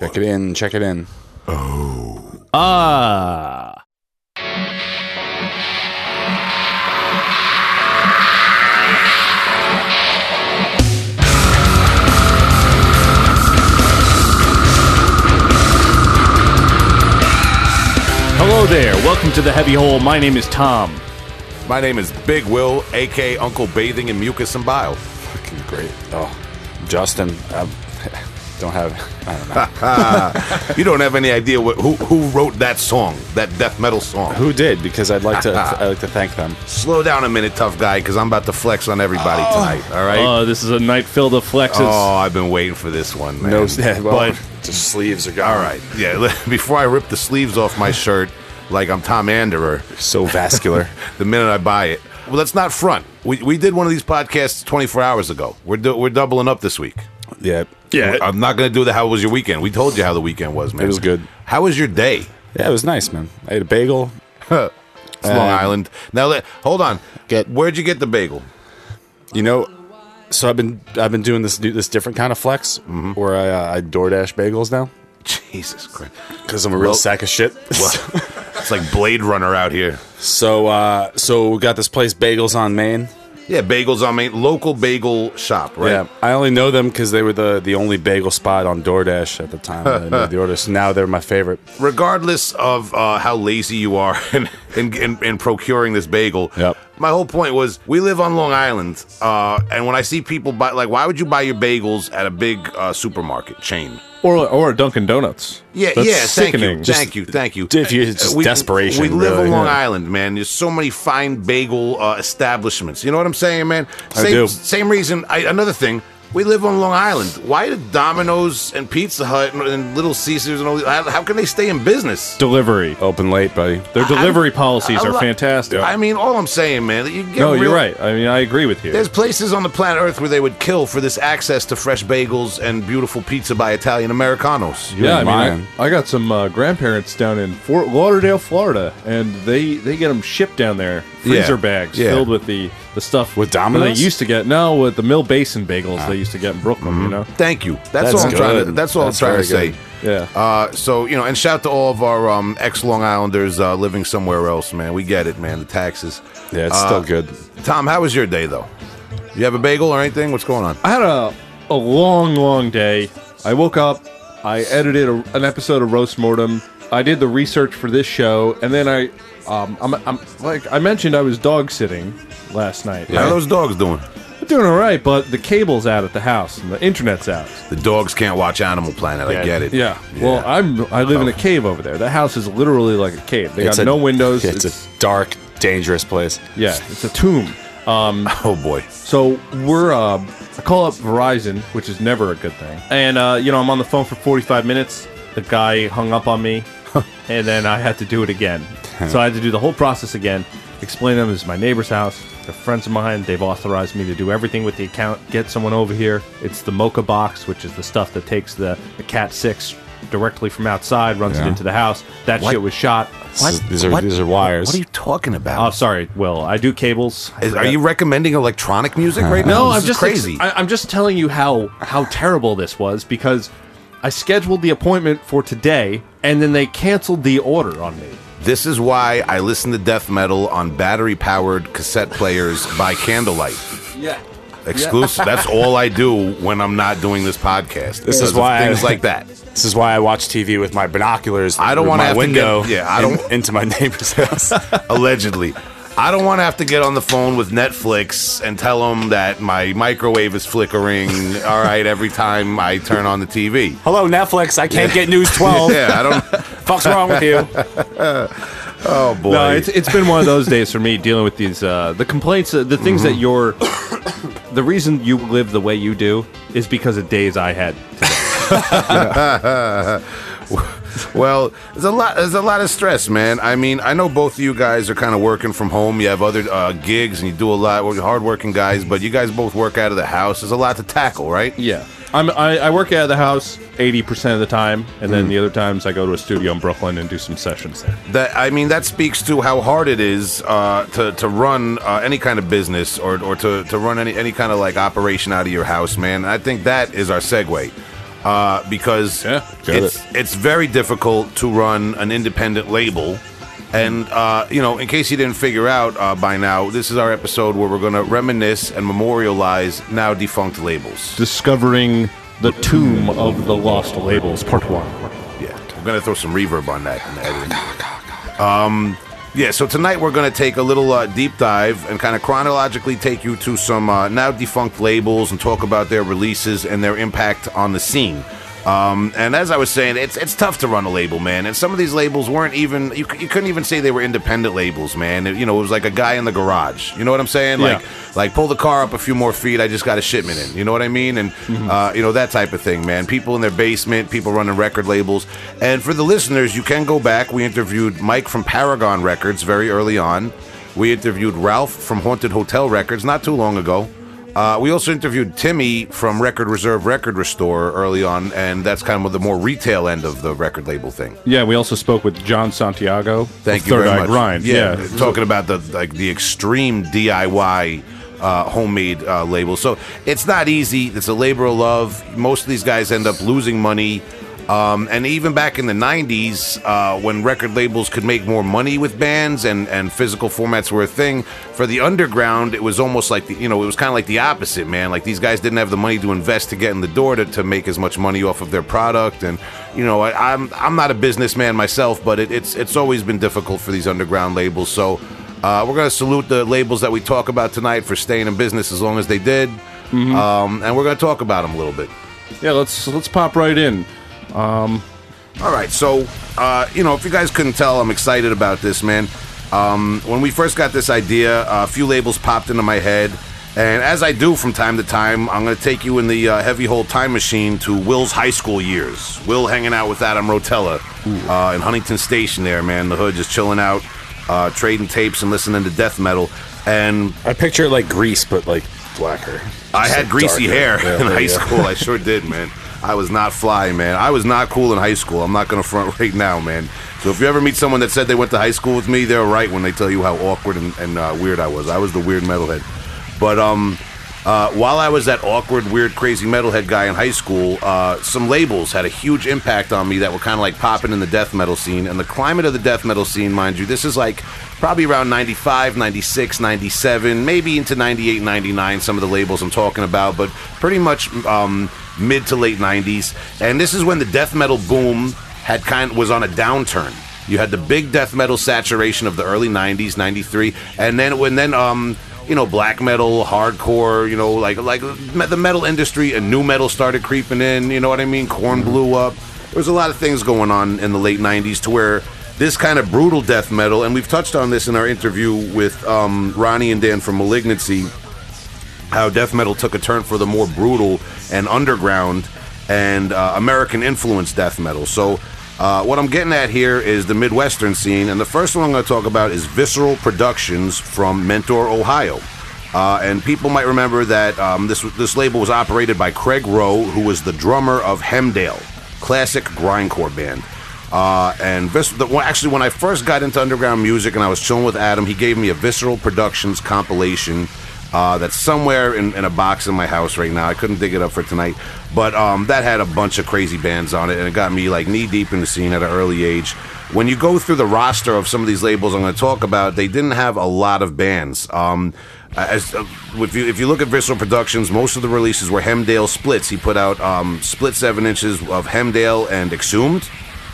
Check it in. Check it in. Oh. Ah. Hello there. Welcome to the Heavy Hole. My name is Tom. My name is Big Will, aka Uncle Bathing in Mucus and Bile. Fucking great. Oh, Justin. I don't have. I don't know. You don't have any idea what, who who wrote that song, that death metal song. Who did? Because I'd like to. I'd like to thank them. Slow down a minute, tough guy, because I'm about to flex on everybody oh. tonight. All right. Oh, this is a night filled of flexes. oh, I've been waiting for this one, man. No, yeah, well, But- the sleeves are gone. All right. Yeah. Before I rip the sleeves off my shirt, like I'm Tom Anderer, So vascular. the minute I buy it. Well, let's not front. We, we did one of these podcasts 24 hours ago. We're du- we're doubling up this week. Yeah. Yeah. I'm not going to do the how was your weekend. We told you how the weekend was, man. It was good. How was your day? Yeah, it was nice, man. I ate a bagel. It's Long Island. Now, let, hold on. Get- Where'd you get the bagel? You know, so I've been I've been doing this this different kind of flex where I uh, I DoorDash bagels now Jesus Christ. because I'm a real Well- sack of shit. Well, it's like Blade Runner out here. so uh, so we got this place Bagels on Main. Yeah, bagels on main local bagel shop, right? Yeah, I only know them because they were the the only bagel spot on DoorDash at the time I made the order. So now they're my favorite. Regardless of uh, how lazy you are in, in, in, in procuring this bagel, Yep. My whole point was we live on Long Island, uh, and when I see people buy, like, why would you buy your bagels at a big uh, supermarket chain? Or or Dunkin' Donuts. Yeah, That's yeah. Thank sickening. you, thank you, thank you. If you- it's just we, desperation, We live really, on Long yeah. Island, man. There's so many fine bagel uh, establishments. You know what I'm saying, man? I Same, do. Same reason. I, another thing. We live on Long Island. Why do Domino's and Pizza Hut and, and Little Caesars and all these, how, how can they stay in business? Delivery. Open late, buddy. Their delivery I- policies I are lo- fantastic. I mean, all I'm saying, man, that you get no, real- you're right. I mean, I agree with you. There's places on the planet Earth where they would kill for this access to fresh bagels and beautiful pizza by Italian Americanos. yeah, I mean, lying. I, I got some uh, grandparents down in Fort Lauderdale, Florida, and they they get them shipped down there, freezer Yeah, bags yeah. filled with the the stuff With that Domino's? They used to get no with the Mill Basin bagels they used to get in Brooklyn. You know, Thank you. That's, That's all I'm trying to. good. That's all That's I'm trying to very say. yeah. Uh, so you know, and shout to all of our um, ex Long Islanders uh, living somewhere else, man. We get it, man. The taxes. Yeah, it's Uh, still good. Tom, how was your day though? You have a bagel or anything? What's going on? I had a a long, long day. I woke up, I edited a, an episode of Roast Mortem. I did the research for this show, and then I, um, I'm, I'm like I mentioned, I was dog sitting last night. Yeah. How are those dogs doing? They're doing all right, but the cable's out at the house and the internet's out. The dogs can't watch Animal Planet. I get it. Yeah. Well, I'm I live in a cave over there. The house is literally like a cave. They It's got a- no windows. It's, a dark, dangerous place. yeah, it's a tomb. Oh boy. So we're uh, I call up Verizon, which is never a good thing. And uh, you know, I'm on the phone for 45 minutes. The guy hung up on me, and then I had to do it again. so I had to do the whole process again. Explain to them this is my neighbor's house. They're friends of mine. They've authorized me to do everything with the account. Get someone over here. It's the MoCA box, which is the stuff that takes the, the Cat Six directly from outside, runs it Yeah. into the house. That What? shit was shot. This is- these are these are wires. What are you talking about? Oh, sorry, Will. I do cables. Is- are you recommending electronic music uh, right now? No, This I'm is just crazy. I, I'm just telling you how how terrible this was because I scheduled the appointment for today, and then they canceled the order on me. This is why I listen to death metal on battery powered cassette players by candlelight. Yeah. Exclusive. That's all I do when I'm not doing this podcast. This is Because of why I- things like that. This is why I watch TV with my binoculars. I don't through wanna my have to window. get- yeah, I in- don't- into my neighbor's house. Allegedly. I don't want to have to get on the phone with Netflix and tell them that my microwave is flickering. all right, every time I turn on the TV. Hello, Netflix. I can't get News 12. Yeah, I don't. Fuck's wrong with you? Oh boy. No, it's it's been one of those days for me dealing with these uh, the complaints, uh, the things that you're. The reason you live the way you do is because of days I had. Well, there's a lot. There's a lot of stress, man. I mean, I know both of you guys are kind of working from home. You have other uh, gigs, and you do a lot. We're hardworking guys, but you guys both work out of the house. There's a lot to tackle, right? Yeah, I'm I, I work out of the house eighty percent of the time, and then the other times I go to a studio in Brooklyn and do some sessions there. That I mean, that speaks to how hard it is uh, to to run uh, any kind of business or or to, to run any any kind of like operation out of your house, man. I think that is our segue. Uh, because Yeah, get it's it's very difficult to run an independent label. And uh, you know, in case you didn't figure out uh, by now, this is our episode where we're going to reminisce and memorialize now defunct labels. Discovering the tomb of the lost labels, part one. Yeah, we're gonna throw some reverb on that in the editing. Um, yeah, so tonight we're gonna take a little uh, deep dive and kind of chronologically take you to some uh, now defunct labels and talk about their releases and their impact on the scene. Um, and as I was saying, it's it's tough to run a label, man. And some of these labels weren't even you, you couldn't even say they were independent labels, man. It- you know, it was like a guy in the garage. You know what I'm saying? Like like pull the car up a few more feet. I just got a shipment in. You know what I mean? And uh, you know that type of thing, man. People in their basement, people running record labels. And for the listeners, you can go back. We interviewed Mike from Paragon Records very early on. We interviewed Ralph from Haunted Hotel Records not too long ago. Uh, we also interviewed Timmy from Record Reserve Record Restore early on, and that's kind of the more retail end of the record label thing. Yeah, we also spoke with John Santiago. Thank you Third very Eye much. Grind. Yeah, Yeah. talking about the like the extreme DIY uh, homemade uh, label. So it's not easy. It's a labor of love. Most of these guys end up losing money. Um, and even back in the 90s, uh, when record labels could make more money with bands and, and physical formats were a thing, for the underground, it was almost like, the, you know, it was kind of like the opposite, man. Like these guys didn't have the money to invest to get in the door to, to make as much money off of their product. And, you know, I, I'm, I'm not a businessman myself, but it, it's, it's always been difficult for these underground labels. So uh, we're going to salute the labels that we talk about tonight for staying in business as long as they did. Um, and we're going to talk about them a little bit. Yeah, let's let's pop right in. All right, so uh, you know, if you guys couldn't tell, I'm excited about this, man. Um, when we first got this idea, a few labels popped into my head, and as I do from time to time, I'm going to take you in the uh, heavy hole time machine to Will's high school years. Will hanging out with Adam Rotella uh, in Huntington Station, there, man. The hood just chilling out, uh, trading tapes and listening to death metal, and I picture it like grease, but like blacker. I had like, greasy darker. hair Yeah, in high go. school. I sure did, man. I was not fly, man. I was not cool in high school. I'm not to front right now, man. So if you ever meet someone that said they went to high school with me, they're right when they tell you how awkward and, and uh, weird I was. I was the weird metalhead. But um, uh, while I was that awkward, weird, crazy metalhead guy in high school, uh, some labels had a huge impact on me that were kind of like popping in the death metal scene. And the climate of the death metal scene, mind you, this is like probably around 95, 96, 97, maybe into 98, 99, some of the labels I'm talking about, but pretty much um, mid to late 90s. And this is when the death metal boom had kind of, was on a downturn. You had the big death metal saturation of the early 90s, 93, and then when then um you know black metal, hardcore, you know like like the metal industry and nu metal started creeping in, you know what I mean? Korn blew up. There was a lot of things going on in the late 90s to where this kind of brutal death metal and we've touched on this in our interview with um, Ronnie and Dan from Malignancy how death metal took a turn for the more brutal and underground and uh, American influenced death metal. So, uh, what I'm getting at here is the Midwestern scene, and the first one I'm going to talk about is Visceral Productions from Mentor, Ohio. Uh, and people might remember that um, this this label was operated by Craig Rowe, who was the drummer of Hemdale, classic grindcore band. Uh, and Vis- the, well, actually, when I first got into underground music and I was chilling with Adam, he gave me a Visceral Productions compilation uh, that's somewhere in, in a box in my house right now. I couldn't dig it up for tonight, but um, that had a bunch of crazy bands on it, and it got me like knee deep in the scene at an early age. When you go through the roster of some of these labels I'm going to talk about, they didn't have a lot of bands. Um, as uh, if you if you look at Visceral Productions, most of the releases were Hemdale splits. He put out um, split seven inches of Hemdale and Exhumed.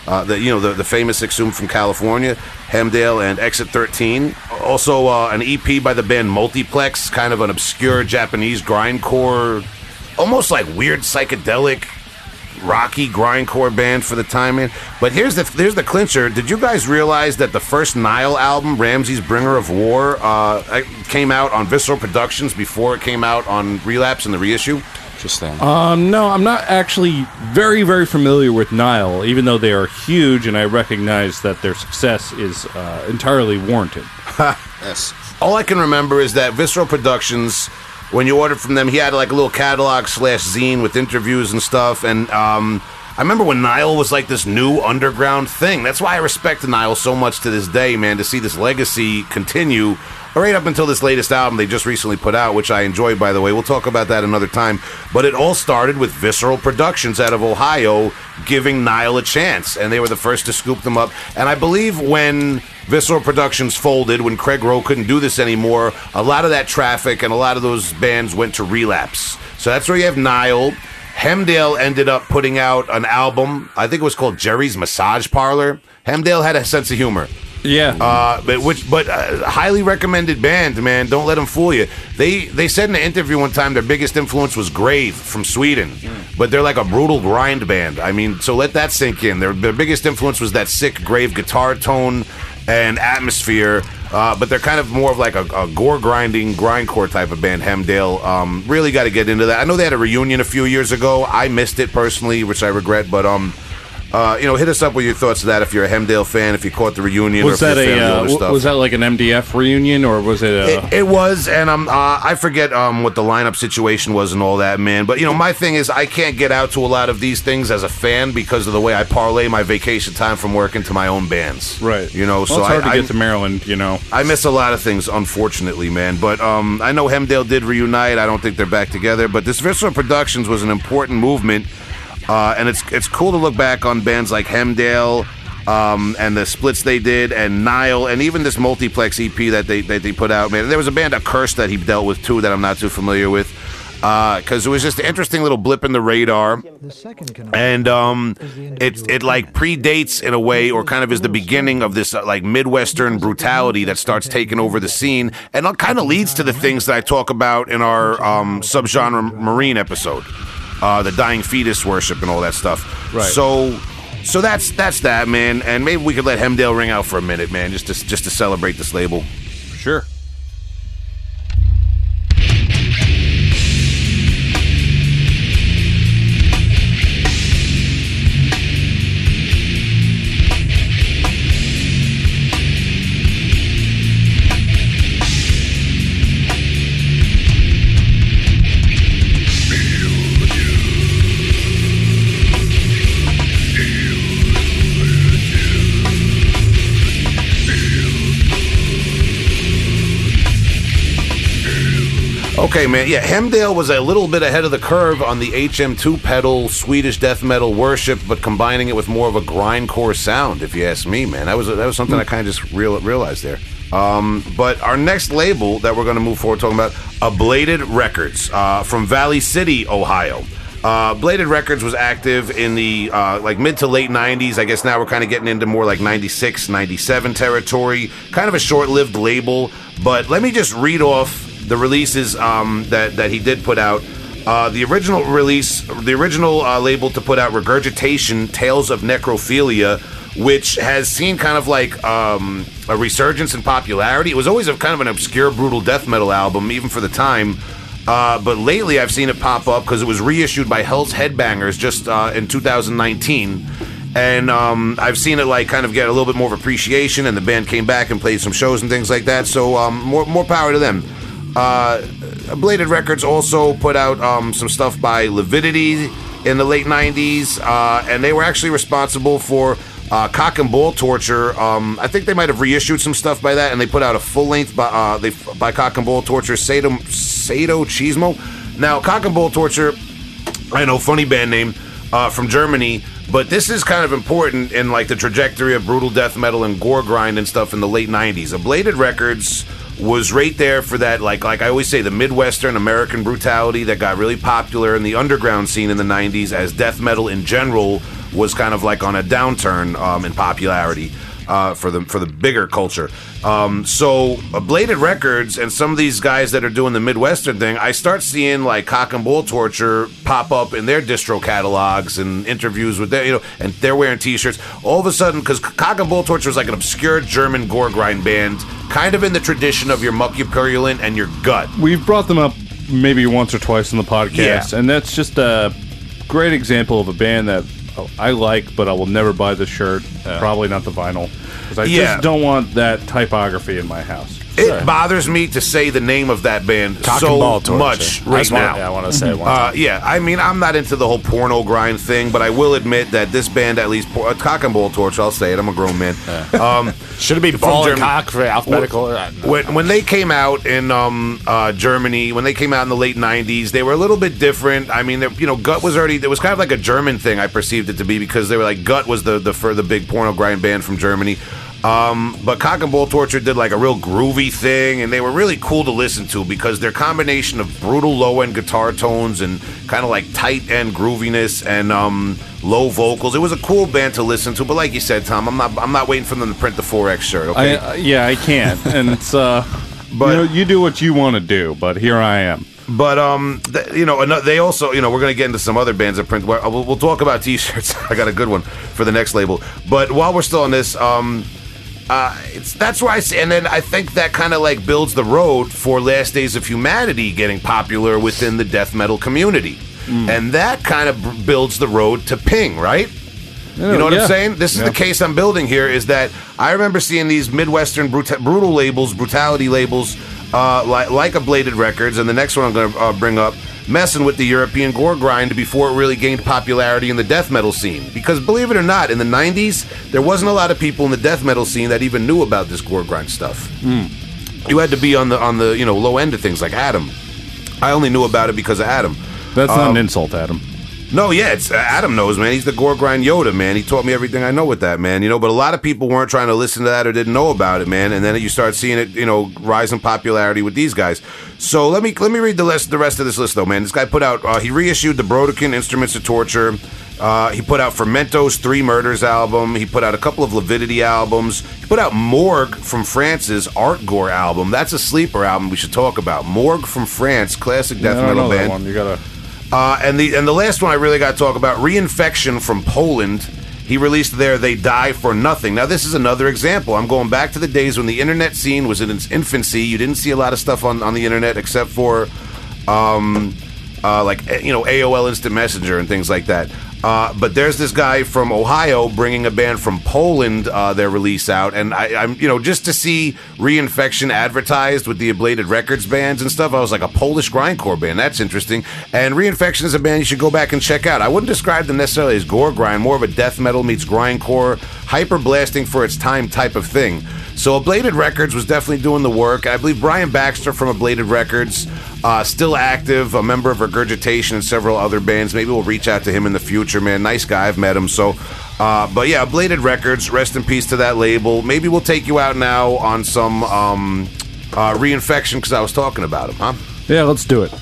Uh, the you know the, the famous Exhumed from California, Hemdale and Exit 13. Also uh, an EP by the band Multiplex, kind of an obscure Japanese grindcore, almost like weird psychedelic rocky grindcore band for the time in. But here's the here's the clincher. Did you guys realize that the first Nile album, Ramses Bringer of War, uh, came out on Visceral Productions before it came out on Relapse and the reissue? Interesting. Um, no, I'm not actually very, very familiar with Nile, even though they are huge, and I recognize that their success is uh, entirely warranted. yes. All I can remember is that Visceral Productions, when you ordered from them, he had like a little catalog slash zine with interviews and stuff. And um, I remember when Nile was like this new underground thing. That's why I respect Nile so much to this day, man. To see this legacy continue right up until this latest album they just recently put out, which I enjoyed, by the way. We'll talk about that another time. But it all started with Visceral Productions out of Ohio giving Nile a chance, and they were the first to scoop them up. And I believe when Visceral Productions folded, when Craig Rowe couldn't do this anymore, a lot of that traffic and a lot of those bands went to relapse. So that's where you have Nile. Hemdale ended up putting out an album. I think it was called Jerry's Massage Parlor. Hemdale had a sense of humor. Yeah. Uh, but which, but uh, highly recommended band, man. Don't let them fool you. They they said in an interview one time their biggest influence was Grave from Sweden, but they're like a brutal grind band. I mean, so let that sink in. Their their biggest influence was that sick Grave guitar tone and atmosphere. Uh, but they're kind of more of like a, a gore grinding grindcore type of band. Hemdale um, really got to get into that. I know they had a reunion a few years ago. I missed it personally, which I regret. But um, uh, you know, hit us up with your thoughts of that if you're a Hemdale fan, if you caught the reunion, was or if that a uh, w- stuff. was that like an MDF reunion or was it a? It, it was, and um, uh, I forget um what the lineup situation was and all that, man. But you know, my thing is, I can't get out to a lot of these things as a fan because of the way I parlay my vacation time from work into my own bands. right. You know, Well, so it's hard I, to I, get to Maryland. You know. I miss a lot of things, unfortunately, man. But um, I know Hemdale did reunite. I don't think they're back together. But this Visceral Productions was an important movement, uh, and it's it's cool to look back on bands like Hemdale. Um, and the splits they did, and Nile, and even this multiplex EP that they that they put out, man. There was a band, a Curse, that he dealt with too, that I'm not too familiar with, because it was just an interesting little blip in the radar and um, it it like predates in a way, or kind of is the beginning of this uh, like midwestern brutality that starts taking over the scene, and it kind of leads to the things that I talk about in our um, subgenre marine episode, uh, the dying fetus worship and all that stuff. Right. So. So that's that's that man, and maybe we could let Hemdale ring out for a minute, man, just to just to celebrate this label. Sure. Okay, man. Yeah, Hemdale was a little bit ahead of the curve on the HM2 pedal Swedish death metal worship, but combining it with more of a grindcore sound. If you ask me, man, that was that was something I kind of just real, realized there. Um, but our next label that we're going to move forward talking about, Ablated Records uh, from Valley City, Ohio. Uh, Bladed Records was active in the uh, like mid to late 90s. I guess now we're kind of getting into more like 96, 97 territory. Kind of a short lived label. But let me just read off the releases um, that, that he did put out. Uh, the original release, the original uh, label to put out Regurgitation Tales of Necrophilia, which has seen kind of like um, a resurgence in popularity. It was always a kind of an obscure, brutal death metal album, even for the time. Uh, but lately, I've seen it pop up because it was reissued by Hell's Headbangers just uh, in 2019, and um, I've seen it like kind of get a little bit more of appreciation. And the band came back and played some shows and things like that. So um, more more power to them. Uh, Bladed Records also put out um, some stuff by Lividity in the late 90s, uh, and they were actually responsible for uh, Cock and Ball Torture. Um, I think they might have reissued some stuff by that, and they put out a full length by, uh, they, by Cock and Ball Torture, Sado, Sadochismo. Now, Cock and Ball Torture, I know, funny band name uh, from Germany, but this is kind of important in like the trajectory of brutal death metal and gore grind and stuff in the late 90s. Ablated Records was right there for that like like I always say the Midwestern American brutality that got really popular in the underground scene in the 90s as death metal in general was kind of like on a downturn um, in popularity uh, for the for the bigger culture. Um, so uh, Bladed Records and some of these guys that are doing the Midwestern thing, I start seeing like Cock and Ball Torture pop up in their distro catalogs and interviews with their, you know, and they're wearing T-shirts. All of a sudden, because Cock and Ball Torture is like an obscure German gore grind band, kind of in the tradition of your Mucupurulent and your Gut. We've brought them up maybe once or twice in the podcast, Yeah. and that's just a great example of a band that Oh, I like, but I will never buy the shirt. Probably not the vinyl, because I Yeah. just don't want that typography in my house. It bothers me to say the name of that band Cock so and ball torture. much I right wanna- now. yeah, I want to say one Uh, yeah, I mean, I'm not into the whole porno grind thing, but I will admit that this band, at least, por- uh, Cock and Ball Torch, I'll say it, I'm a grown man. Um, Should it be from ball and cock for alphabetical? or- when, when they came out in um, uh, Germany, when they came out in the late '90s, they were a little bit different. I mean, you know, Gut was already. It was kind of like a German thing. I perceived it to be because they were like Gut was the the for the big porno grind band from Germany. Um, but Cock and Ball Torture did like a real groovy thing, and they were really cool to listen to because their combination of brutal low end guitar tones and kind of like tight end grooviness and um, low vocals. It was a cool band to listen to. But like you said, Tom, I'm not I'm not waiting for them to print the 4X shirt. Okay. I, uh, yeah, I can't, and it's uh, But- you know, you do what you want to do, but here I am. But um, th- you know, they also, you know, we're gonna get into some other bands that print. We'll, we'll talk about T-shirts. I got a good one for the next label. But while we're still on this, um, uh, it's that's why I see, and then I think that kind of like builds the road for Last Days of Humanity getting popular within the death metal community, and that kind of builds the road to Ping, right? You know what yeah. I'm saying? This is Yeah. the case I'm building here. Is that I remember seeing these Midwestern bruta- brutal labels, brutality labels, uh, like like Ablated Records, and the next one I'm going to uh, bring up, messing with the European gore grind before it really gained popularity in the death metal scene. Because believe it or not, in the '90s, there wasn't a lot of people in the death metal scene that even knew about this gore grind stuff. You had to be on the on the you know low end of things like Adam. I only knew about it because of Adam. That's not Um, an insult, Adam. No, yeah, it's uh, Adam knows, man. He's the gore grind Yoda, man. He taught me everything I know with that, man. You know, but a lot of people weren't trying to listen to that or didn't know about it, man. And then you start seeing it, you know, rise in popularity with these guys. So let me let me read the list, the rest of this list, though, man. This guy put out, uh, he reissued the Brodequin Instruments of Torture. Uh, he put out Fermento's Three Murders album. He put out a couple of Lividity albums. He put out Morgue from France's Art Gore album. That's a sleeper album we should talk about. Morgue from France, classic death metal band. one. You gotta. Uh, and the and the last one I really got to talk about, reinfection from Poland. He released there "They Die for Nothing." Now this is another example. I'm going back to the days when the internet scene was in its infancy. You didn't see a lot of stuff on, on the internet except for, um, uh, like eh, you know AOL Instant Messenger and things like that. Uh, but there's this guy from Ohio bringing a band from Poland uh, their release out, and I, I'm you know just to see reinfection advertised with the Ablated Records bands and stuff. I was like a Polish grindcore band. That's interesting. And reinfection is a band you should go back and check out. I wouldn't describe them necessarily as gore grind, more of a death metal meets grindcore, hyper blasting for its time type of thing. So Ablated Records was definitely doing the work. I believe Brian Baxter from Ablated Records, uh, still active, a member of Regurgitation and several other bands. Maybe we'll reach out to him in the future, man. Nice guy. I've met him. So, uh, but yeah, Ablated Records. Rest in peace to that label. Maybe we'll take you out now on some um, uh, reinfection because I was talking about him, huh? Yeah, let's do it.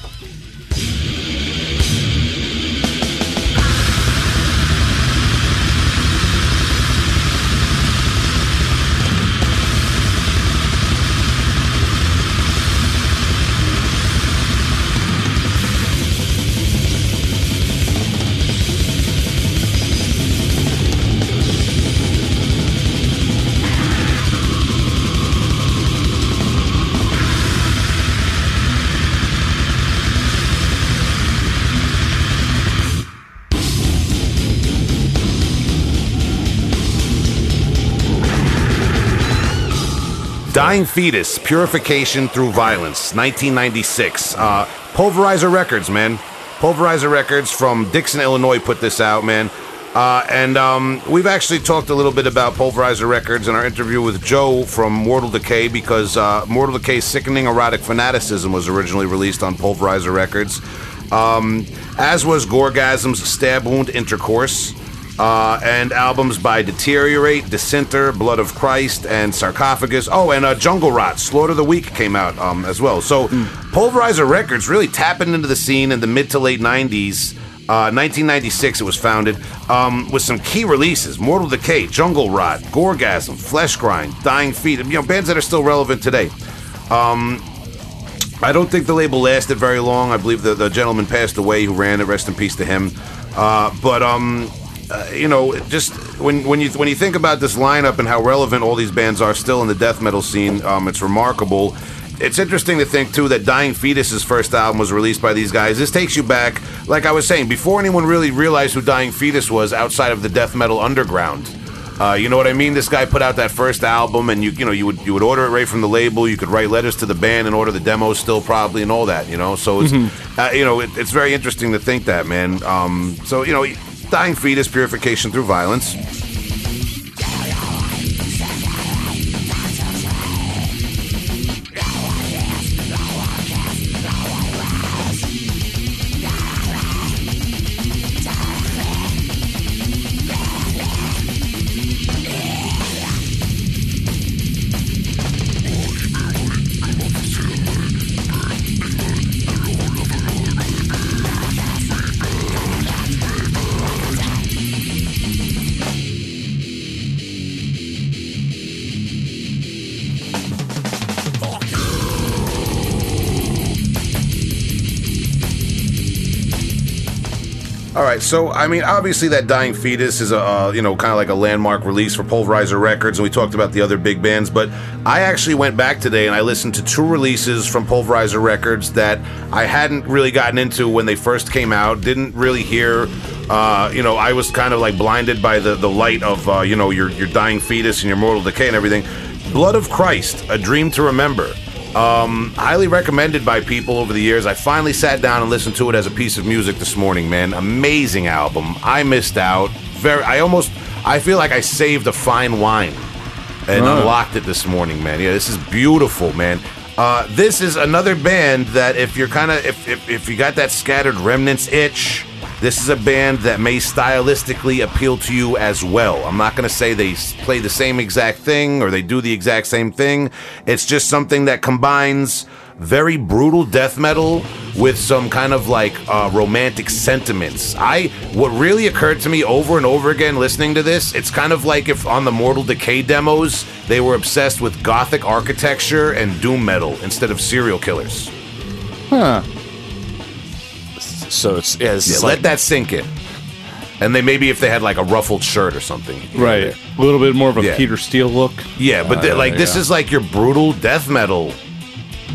Dying Fetus, Purification Through Violence, 1996. Uh, Pulverizer Records, man. Pulverizer Records from Dixon, Illinois put this out, man. Uh, and um, we've actually talked a little bit about Pulverizer Records in our interview with Joe from Mortal Decay because uh, Mortal Decay's Sickening Erotic Fanaticism was originally released on Pulverizer Records, um, as was Gorgasm's Stab Wound Intercourse. Uh, and albums by Deteriorate, Dissenter, Blood of Christ, and Sarcophagus. Oh, and uh, Jungle Rot, Slaughter the Weak came out um, as well. So, Pulverizer Records really tapping into the scene in the mid to late 90s. Uh, 1996, it was founded um, with some key releases: Mortal Decay, Jungle Rot, Gorgasm, Flesh Grind, Dying Feet. You know, bands that are still relevant today. Um, I don't think the label lasted very long. I believe the, the gentleman passed away who ran it. Rest in peace to him. Uh, but um, uh, you know, just when when you when you think about this lineup and how relevant all these bands are still in the death metal scene, um, it's remarkable. It's interesting to think too that Dying Fetus's first album was released by these guys. This takes you back, like I was saying, before anyone really realized who Dying Fetus was outside of the death metal underground. Uh, you know what I mean? This guy put out that first album, and you you know you would you would order it right from the label. You could write letters to the band and order the demos still probably and all that. You know, so it's uh, you know it, it's very interesting to think that man. Um, so you know, dying fetus purification through violence. All right, so I mean, obviously, that Dying Fetus is a uh, you know kind of like a landmark release for Pulverizer Records, and we talked about the other big bands. But I actually went back today and I listened to two releases from Pulverizer Records that I hadn't really gotten into when they first came out. Didn't really hear. Uh, you know, I was kind of like blinded by the the light of uh, you know your your Dying Fetus and your Mortal Decay and everything. Blood of Christ, A Dream to Remember. Um, highly recommended by people over the years. I finally sat down and listened to it as a piece of music this morning, man. Amazing album. I missed out. Very I almost I feel like I saved a fine wine and Oh. unlocked it this morning, man. Yeah, this is beautiful, man. Uh, this is another band that if you're kind of if, if if you got that scattered remnants itch, this is a band that may stylistically appeal to you as well. I'm not going to say they play the same exact thing or they do the exact same thing. It's just something that combines very brutal death metal with some kind of like uh, romantic sentiments. I what really occurred to me over and over again listening to this, it's kind of like if on the Mortal Decay demos they were obsessed with gothic architecture and doom metal instead of serial killers. Huh. So it's yeah, it's Yeah, just let that sink in. And they maybe if they had like a ruffled shirt or something. Right. A little bit more of a Yeah. Peter Steele look. Yeah, but th- Uh, like this is like your brutal death metal.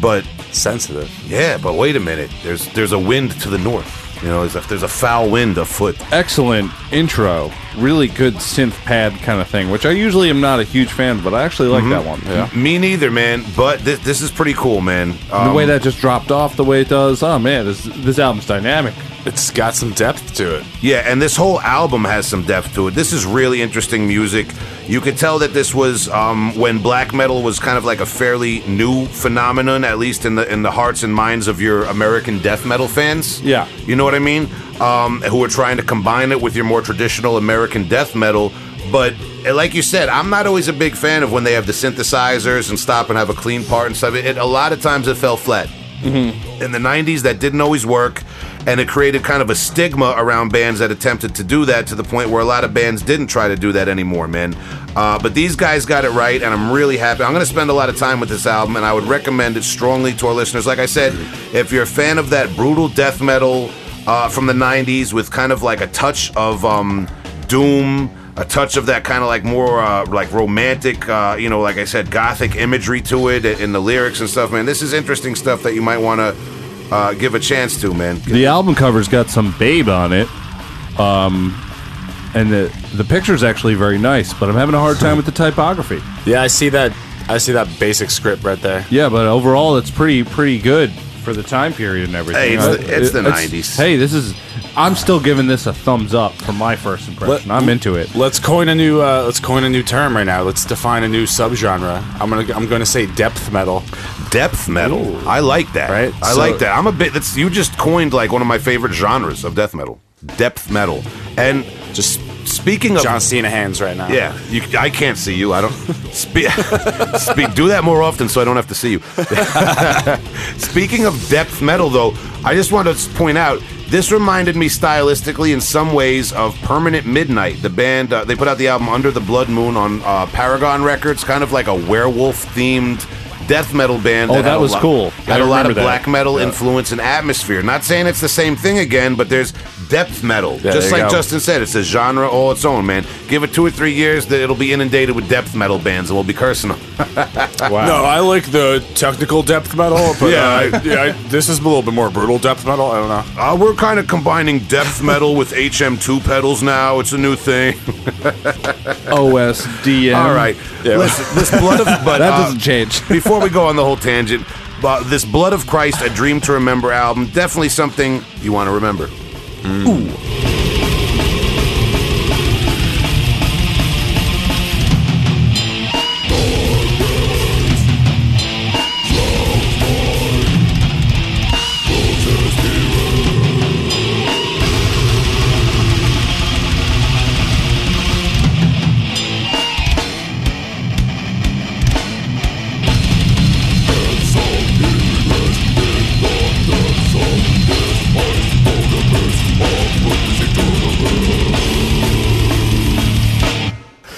But sensitive. yeah, but wait a minute. There's there's a wind to the north. You know, there's a, there's a foul wind afoot. Excellent intro. Really good synth pad kind of thing, which I usually am not a huge fan, but I actually like that one. Yeah. Me neither, man. But this this is pretty cool, man. Um, the way that just dropped off the way it does, oh man, this this album's dynamic. It's got some depth to it. Yeah, and this whole album has some depth to it. This is really interesting music. You could tell that this was um, when black metal was kind of like a fairly new phenomenon, at least in the in the hearts and minds of your American death metal fans. Yeah. you know what I mean. Um, who are trying to combine it with your more traditional American death metal. But uh, like you said, I'm not always a big fan of when they have the synthesizers and stop and have a clean part and stuff. It, a lot of times it fell flat. In the 90s that didn't always work and it created kind of a stigma around bands that attempted to do that to the point where a lot of bands didn't try to do that anymore man. Uh, but these guys got it right and i'm really happy. I'm going to spend a lot of time with this album and i would recommend it strongly to our listeners. Like i said if you're a fan of that brutal death metal uh, from the 90s with kind of like a touch of um, doom a touch of that kind of like more uh, like romantic, uh, you know, like I said, gothic imagery to it in the lyrics and stuff, man. This is interesting stuff that you might want to uh, give a chance to, man. The album cover's got some babe on it. Um and the the picture's actually very nice, but I'm having a hard time with the typography. Yeah, I see that. I see that basic script right there. Yeah, but overall it's pretty pretty good for the time period and everything. Hey, it's the- it's the it's- 90s. Hey, this is I'm still giving this a thumbs up for my first impression. I'm into it. Let's coin a new. Uh, let's coin a new term right now. Let's define a new subgenre. I'm gonna. I'm gonna say depth metal. Depth metal, I like that. Right? I So- like that. I'm a bit. That's you just coined like one of my favorite genres of death metal. Depth metal, and Just speaking of John Cena hands right now. Yeah, you, I can't see you. I don't speak. speak. Do that more often, so I don't have to see you. Speaking of depth metal, though, I just want to point out this reminded me stylistically in some ways of Permanent Midnight, the band. Uh, they put out the album Under the Blood Moon on uh, Paragon Records, kind of like a werewolf themed death metal band. Oh, had that was lot- cool. Had I a lot remember of that. black metal influence and atmosphere. Not saying it's the same thing again, but there's depth metal. Yeah, just like go. Justin said, it's a genre all its own, man. Give it two or three years, that it'll be inundated with depth metal bands, and we'll be cursing them. Wow. No, I like the technical depth metal, but Yeah. uh, yeah, I, this is a little bit more brutal depth metal. I don't know. Uh, we're kind of combining depth metal with HM2 pedals now. It's a new thing. OSDM. All right. Listen, this blood of but That uh, doesn't change. before we go on the whole tangent, but this Blood of Christ, a Dream to Remember album, definitely something you want to remember. 不。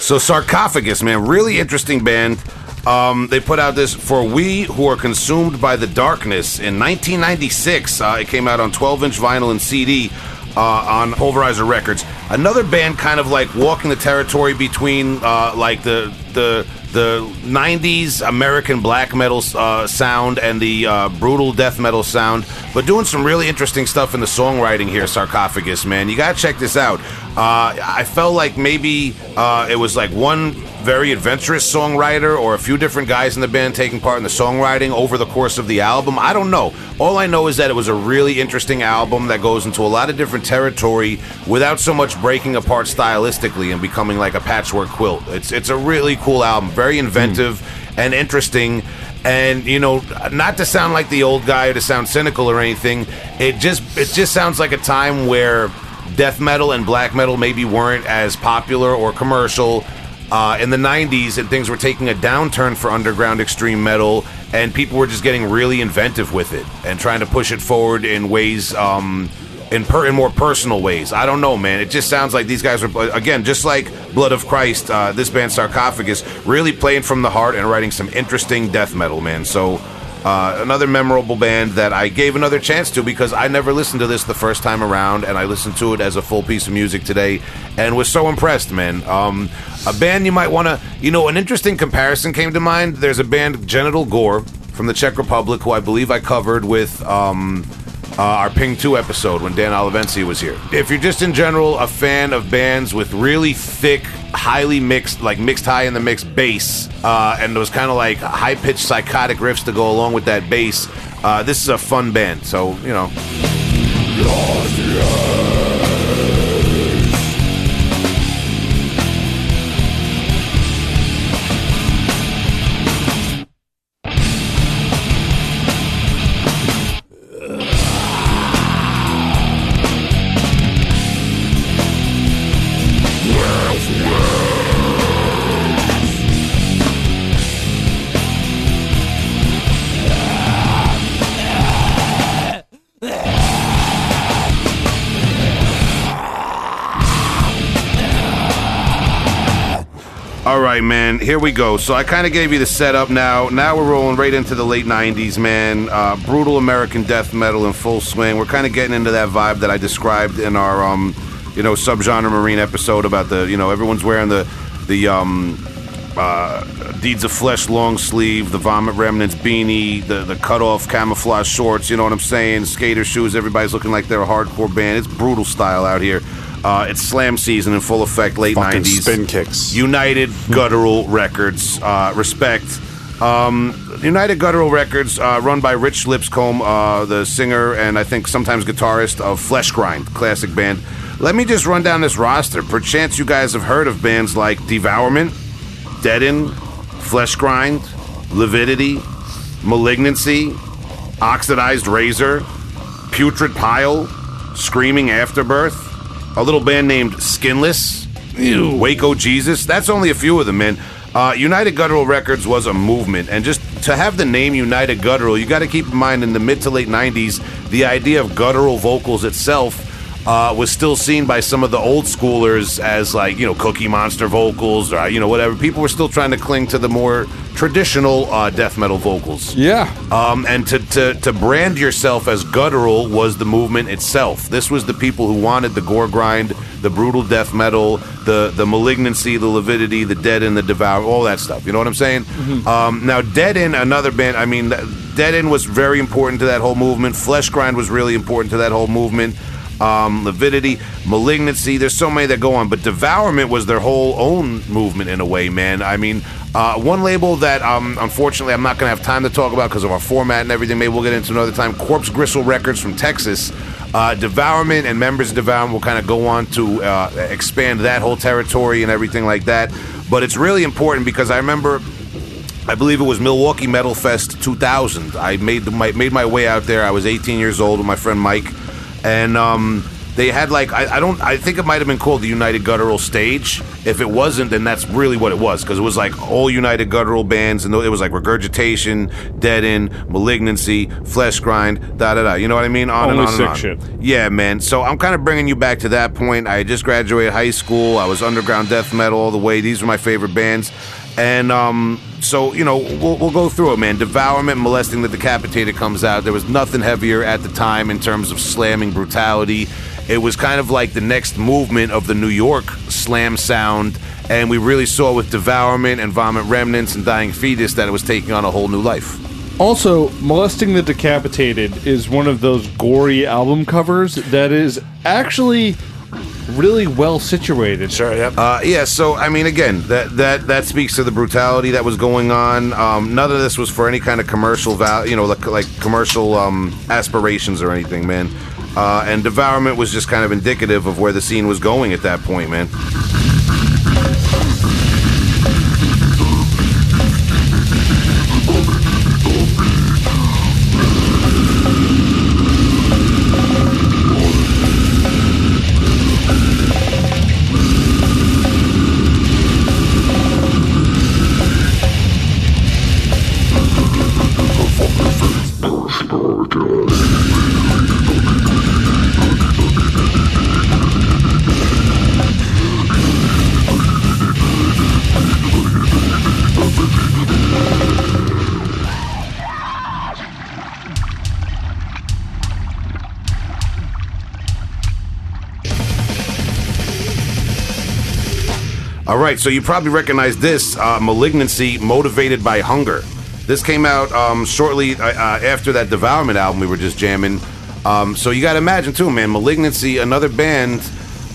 So Sarcophagus, man, really interesting band. Um, they put out this for We Who Are Consumed by the Darkness in 1996. Uh, it came out on 12-inch vinyl and CD uh, on Pulverizer Records. Another band, kind of like walking the territory between uh, like the the the 90s American black metal uh, sound and the uh, brutal death metal sound, but doing some really interesting stuff in the songwriting here, Sarcophagus, man. You gotta check this out. Uh, I felt like maybe uh, it was like one very adventurous songwriter or a few different guys in the band taking part in the songwriting over the course of the album. I don't know. All I know is that it was a really interesting album that goes into a lot of different territory without so much breaking apart stylistically and becoming like a patchwork quilt. It's it's a really cool album, very inventive and interesting. And you know, not to sound like the old guy or to sound cynical or anything, it just it just sounds like a time where death metal and black metal maybe weren't as popular or commercial uh, in the 90s and things were taking a downturn for underground extreme metal and people were just getting really inventive with it and trying to push it forward in ways um, in, per- in more personal ways i don't know man it just sounds like these guys are again just like blood of christ uh, this band sarcophagus really playing from the heart and writing some interesting death metal man so uh, another memorable band that I gave another chance to because I never listened to this the first time around, and I listened to it as a full piece of music today, and was so impressed, man. Um, a band you might want to, you know, an interesting comparison came to mind. There's a band, Genital Gore, from the Czech Republic, who I believe I covered with. Um, uh, our Ping 2 episode when Dan Olivencia was here. If you're just in general a fan of bands with really thick, highly mixed, like mixed high in the mix bass, uh, and those kind of like high pitched psychotic riffs to go along with that bass, uh, this is a fun band. So, you know. Right, man. Here we go. So I kind of gave you the setup. Now, now we're rolling right into the late '90s, man. Uh, brutal American death metal in full swing. We're kind of getting into that vibe that I described in our, um, you know, subgenre marine episode about the, you know, everyone's wearing the, the, um, uh, Deeds of Flesh long sleeve, the Vomit Remnants beanie, the the cut off camouflage shorts. You know what I'm saying? Skater shoes. Everybody's looking like they're a hardcore band. It's brutal style out here. Uh, it's slam season in full effect. Late Fucking '90s. spin kicks. United Guttural Records. Uh, respect. Um, United Guttural Records, uh, run by Rich Lipscomb, uh, the singer and I think sometimes guitarist of Flesh Grind, classic band. Let me just run down this roster. Perchance you guys have heard of bands like Devourment, Deaden, Flesh Grind, Lividity, Malignancy, Oxidized Razor, Putrid Pile, Screaming Afterbirth, a little band named Skinless, Waco Jesus. That's only a few of them, man. Uh, United Guttural Records was a movement, and just to have the name United Guttural, you got to keep in mind in the mid to late '90s, the idea of guttural vocals itself uh, was still seen by some of the old schoolers as like you know Cookie Monster vocals or you know whatever. People were still trying to cling to the more traditional uh, death metal vocals. Yeah. Um, and to, to, to brand yourself as guttural was the movement itself. This was the people who wanted the gore grind, the brutal death metal, the the malignancy, the lividity, the dead and the devour, all that stuff. You know what I'm saying? Um, now, Dead End, another band. I mean, Dead End was very important to that whole movement. Flesh Grind was really important to that whole movement. Um, Lividity, Malignancy. There's so many that go on, but Devourment was their whole own movement in a way, man. I mean, uh, one label that um, unfortunately I'm not going to have time to talk about because of our format and everything. Maybe we'll get into another time. Corpse Gristle Records from Texas. Uh, Devourment and members of Devourment will kind of go on to uh, expand that whole territory and everything like that. But it's really important because I remember I believe it was Milwaukee Metal Fest 2000. I made the, my, made my way out there. I was 18 years old with my friend Mike, and um, they had like I, I don't I think it might have been called the United Guttural Stage. If it wasn't, then that's really what it was because it was like all United Guttural bands, and it was like Regurgitation, Dead End, Malignancy, Flesh Grind, da da da. You know what I mean? On Only and on sick and on. shit. Yeah, man. So I'm kind of bringing you back to that point. I just graduated high school. I was underground death metal all the way. These were my favorite bands. And um, so, you know, we'll, we'll go through it, man. Devourment, Molesting the Decapitated comes out. There was nothing heavier at the time in terms of slamming brutality. It was kind of like the next movement of the New York slam sound. And we really saw with Devourment and Vomit Remnants and Dying Fetus that it was taking on a whole new life. Also, Molesting the Decapitated is one of those gory album covers that is actually really well situated. Sure, yep. Uh, yeah, so I mean, again, that that that speaks to the brutality that was going on. Um, none of this was for any kind of commercial value, you know, like, like commercial um, aspirations or anything, man. Uh, and Devourment was just kind of indicative of where the scene was going at that point, man. Right, so you probably recognize this uh, Malignancy Motivated by Hunger. This came out um, shortly uh, uh, after that Devourment album we were just jamming. Um, so you got to imagine, too, man, Malignancy, another band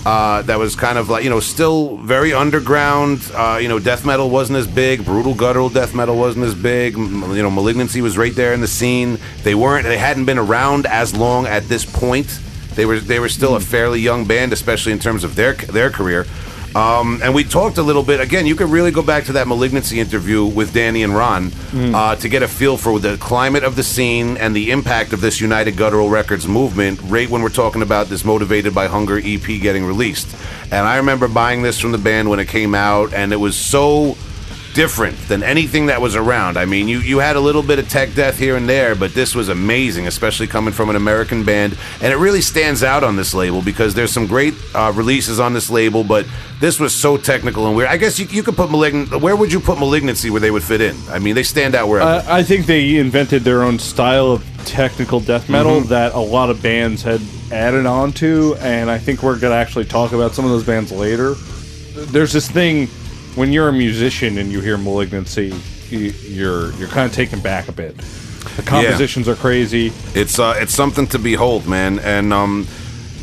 uh, that was kind of like, you know, still very underground. Uh, you know, death metal wasn't as big, brutal guttural death metal wasn't as big. M- You know, Malignancy was right there in the scene. They weren't, they hadn't been around as long at this point. They were they were still a fairly young band, especially in terms of their their career. Um, and we talked a little bit. Again, you could really go back to that malignancy interview with Danny and Ron uh, to get a feel for the climate of the scene and the impact of this United Guttural Records movement. Right when we're talking about this "Motivated by Hunger" EP getting released, and I remember buying this from the band when it came out, and it was so different than anything that was around. I mean, you, you had a little bit of tech death here and there, but this was amazing, especially coming from an American band. And it really stands out on this label because there's some great uh, releases on this label, but this was so technical and weird. I guess you, you could put Malignant. Where would you put Malignancy where they would fit in? I mean, they stand out wherever. Uh, I think they invented their own style of technical death metal Mm-hmm. that a lot of bands had added on to, and I think we're going to actually talk about some of those bands later. There's this thing when you're a musician and you hear Malignancy, you, you're you're kind of taken back a bit. The compositions are crazy. it's uh, it's something to behold, man. And um,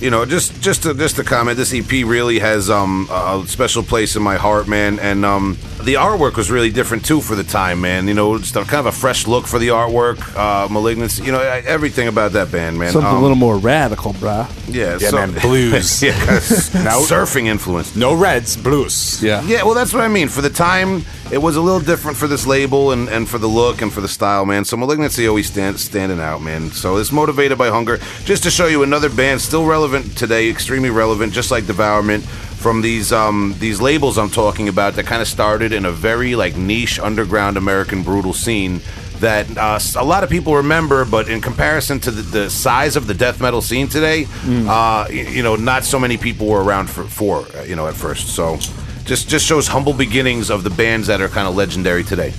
you know, just just to just to comment, this EP really has um a special place in my heart, man. And um, the artwork was really different too for the time, man. You know, just a, kind of a fresh look for the artwork. Uh, Malignancy, you know, everything about that band, man. Something Um, a little more radical, bruh. yeah, Yeah, so- man, blues. yeah, Now- surfing influence. No reds, blues. Yeah. Yeah, well, that's what I mean. For the time, it was a little different for this label and, and for the look and for the style, man. So Malignancy always stand, standing out, man. So it's motivated by hunger. Just to show you another band still relevant today, extremely relevant, just like Devourment. From these um, these labels I'm talking about that kind of started in a very like niche underground American brutal scene that uh, a lot of people remember, but in comparison to the, the size of the death metal scene today, uh, y- you know, not so many people were around for, for uh, you know at first. So just just shows humble beginnings of the bands that are kind of legendary today.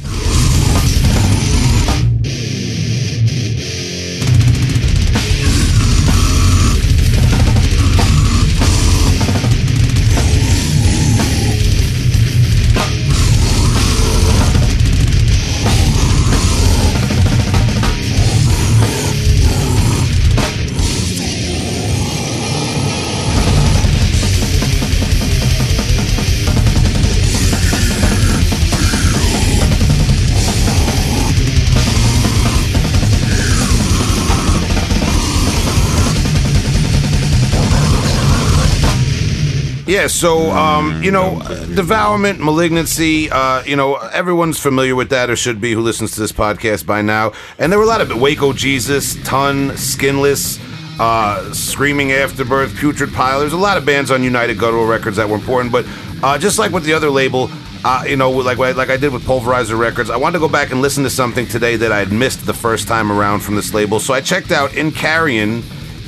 Yeah, so um, you know, devourment, malignancy. Uh, you know, everyone's familiar with that, or should be, who listens to this podcast by now. And there were a lot of Waco Jesus, Ton, Skinless, uh, Screaming Afterbirth, Putrid Pile. There's a lot of bands on United Guttural Records that were important, but uh, just like with the other label. Uh, you know, like like I did with Pulverizer Records, I wanted to go back and listen to something today that I had missed the first time around from this label. So I checked out Incarrion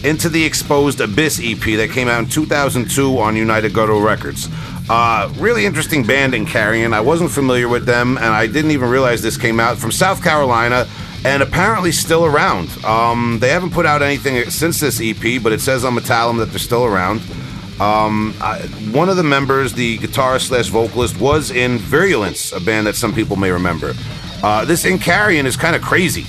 into the Exposed Abyss EP that came out in 2002 on United Guttural Records. Uh, really interesting band Incarrion. I wasn't familiar with them, and I didn't even realize this came out from South Carolina and apparently still around. Um, they haven't put out anything since this EP, but it says on Metallum that they're still around. Um, I, one of the members, the guitarist slash vocalist, was in Virulence, a band that some people may remember. Uh, this Incarrion is kind of crazy.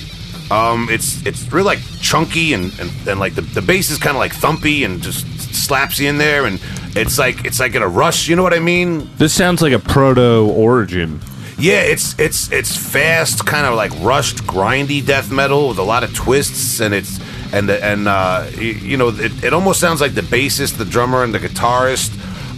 Um, it's it's really like chunky and, and, and like the, the bass is kind of like thumpy and just slaps you in there and it's like it's like in a rush. You know what I mean? This sounds like a proto origin. Yeah, it's it's it's fast, kind of like rushed, grindy death metal with a lot of twists, and it's and the, and uh, you, you know it, it almost sounds like the bassist, the drummer, and the guitarist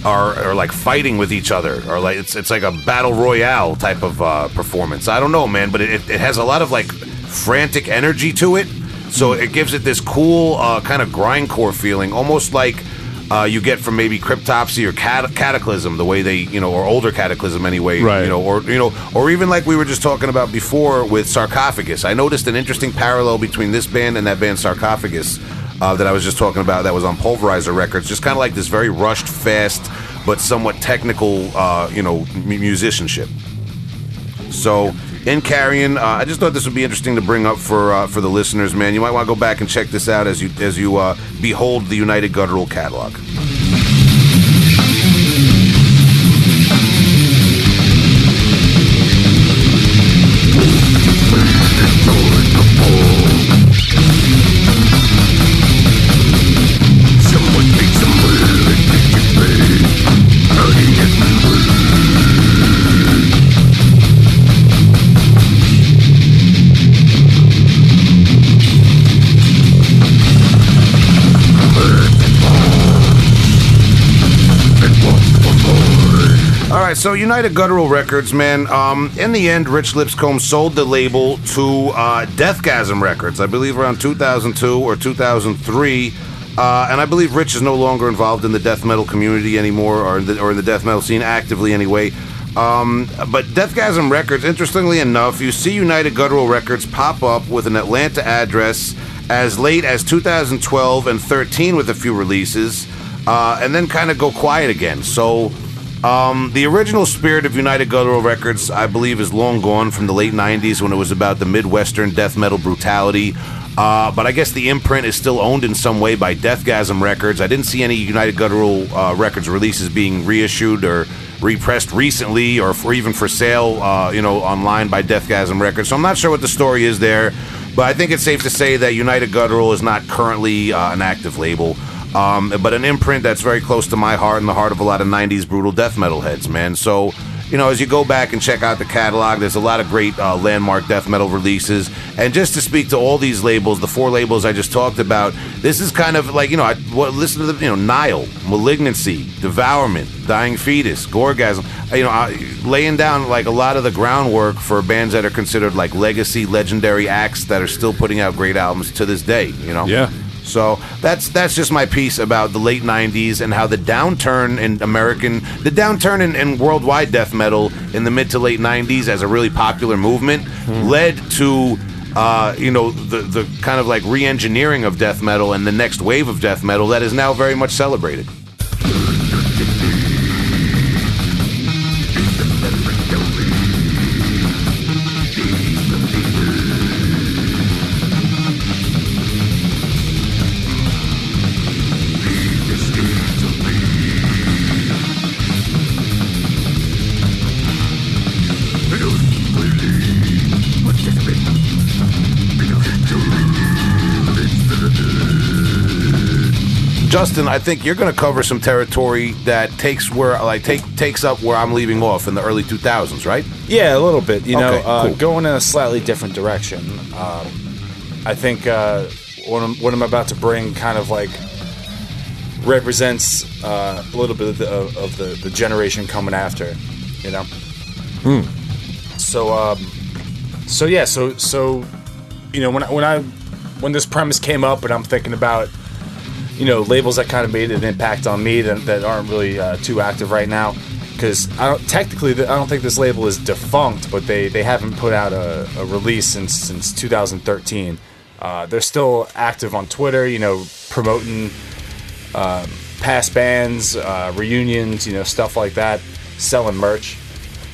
are, are like fighting with each other, or like it's it's like a battle royale type of uh, performance. I don't know, man, but it, it has a lot of like frantic energy to it, so it gives it this cool uh, kind of grindcore feeling, almost like uh, you get from maybe Cryptopsy or cat- Cataclysm, the way they, you know, or older Cataclysm anyway, Right. you know, or you know, or even like we were just talking about before with Sarcophagus. I noticed an interesting parallel between this band and that band Sarcophagus uh, that I was just talking about. That was on Pulverizer Records, just kind of like this very rushed, fast, but somewhat technical, uh, you know, mu- musicianship. So Incarrion, uh, I just thought this would be interesting to bring up for uh, for the listeners, man. You might want to go back and check this out as you as you uh, behold the United Guttural catalog. So United Guttural Records, man. Um, in the end, Rich Lipscomb sold the label to uh, Deathgasm Records, I believe around 2002 or 2003. Uh, and I believe Rich is no longer involved in the death metal community anymore, or in the, or in the death metal scene actively anyway. Um, but Deathgasm Records, interestingly enough, you see United Guttural Records pop up with an Atlanta address as late as 2012 and 13 with a few releases, uh, and then kind of go quiet again. So. Um, the original spirit of United Guttural Records, I believe, is long gone from the late 90s when it was about the Midwestern death metal brutality. Uh, but I guess the imprint is still owned in some way by Deathgasm Records. I didn't see any United Guttural uh, Records releases being reissued or repressed recently or for even for sale, uh, you know, online by Deathgasm Records. So I'm not sure what the story is there. But I think it's safe to say that United Guttural is not currently uh, an active label. Um, but an imprint that's very close to my heart and the heart of a lot of 90s brutal death metal heads, man. So, you know, as you go back and check out the catalog, there's a lot of great uh, landmark death metal releases. And just to speak to all these labels, the four labels I just talked about, this is kind of like, you know, I what, listen to the, you know, Nile, Malignancy, Devourment, Dying Fetus, Gorgasm, you know, I, laying down like a lot of the groundwork for bands that are considered like legacy, legendary acts that are still putting out great albums to this day, you know? Yeah. So that's that's just my piece about the late '90s and how the downturn in American, the downturn in, in worldwide death metal in the mid to late '90s as a really popular movement led to. Uh, you know the the kind of like re-engineering of death metal and the next wave of death metal that is now very much celebrated. Justin, I think you're going to cover some territory that takes where like take takes up where I'm leaving off in the early 2000s, right? Yeah, a little bit. You know, uh, cool. going in a slightly different direction. Um, I think uh, what, I'm, what I'm about to bring kind of like represents uh, a little bit of the, of, of the, the generation coming after, you know. Hmm. So um, so yeah, so so you know when I, when I when this premise came up and I'm thinking about you know labels that kind of made an impact on me that, that aren't really uh, too active right now because I don't technically I don't think this label is defunct, but they they haven't put out a, a release since since 2013. Uh, they're still active on Twitter, you know, promoting um, past bands, uh, reunions, you know, stuff like that, selling merch,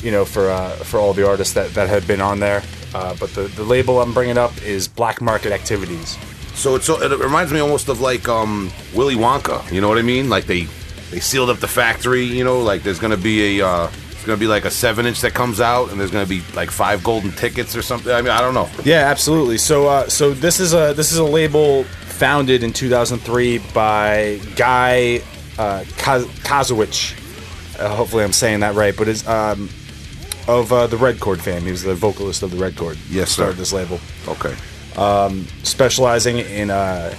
you know, for uh, for all the artists that, that have been on there. Uh, but the, the label I'm bringing up is Black Market Activities. So it's so it reminds me almost of like um Willy Wonka. You know what I mean? Like they they sealed up the factory. You know, like there's gonna be a uh, it's gonna be like a seven inch that comes out, and there's gonna be like five golden tickets or something. I mean, I don't know. Yeah, absolutely. So uh, so this is a this is a label founded in 2003 by Guy uh, Kaz- Kazowicz. Uh, hopefully, I'm saying that right, but it's um, of uh, the Red Chord fame. He was the vocalist of the Red Chord. Yes, sir. started this label. Okay. Specializing in uh,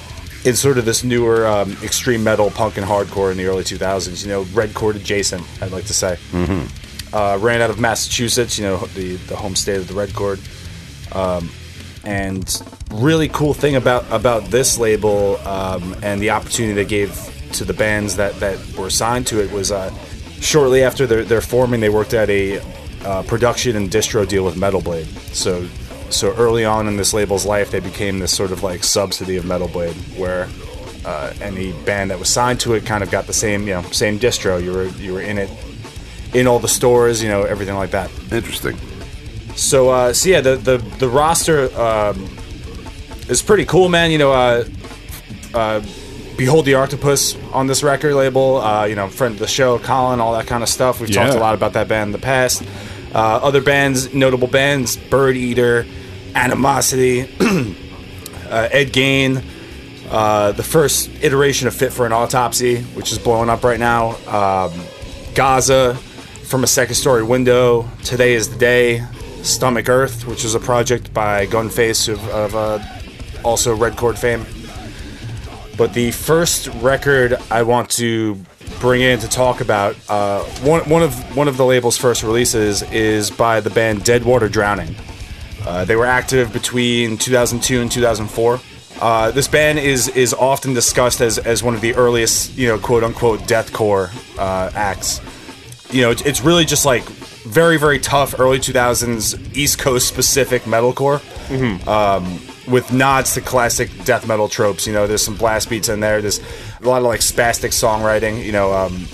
in sort of this newer um, extreme metal, punk, and hardcore in the early 2000s. You know, red chord adjacent, I'd like to say. Mm-hmm. Uh, ran out of Massachusetts, you know, the the home state of the red chord. Um, and really cool thing about about this label um, and the opportunity they gave to the bands that that were signed to it was uh, shortly after their, their forming, they worked at a uh, production and distro deal with Metal Blade. So so early on in this label's life, they became this sort of like subsidy of Metal Blade, where uh, any band that was signed to it kind of got the same you know same distro. You were you were in it in all the stores, you know, everything like that. Interesting. So, uh, so yeah, the the the roster um, is pretty cool, man. You know, uh, uh, Behold the Octopus on this record label. Uh, you know, friend of the show, Colin, all that kind of stuff. We've talked a lot about that band in the past. Uh, other bands, notable bands, Bird Eater, Animosity, uh, Ed Gein. Uh, the first iteration of Fit for an Autopsy, which is blowing up right now. Um, Gaza, from a second story window. Today is the day. Stomach Earth, which is a project by Gunface of, of uh, also Red Chord fame. But the first record I want to bring in to talk about uh, one one of one of the label's first releases is by the band Deadwater Drowning. Uh, they were active between 2002 and 2004. Uh, this band is is often discussed as, as one of the earliest, you know, quote unquote deathcore uh, acts. You know, it's, really just like very very tough early 2000s East Coast specific metalcore um, with nods to classic death metal tropes. You know, there's some blast beats in there. There's a lot of like spastic songwriting. You know, um,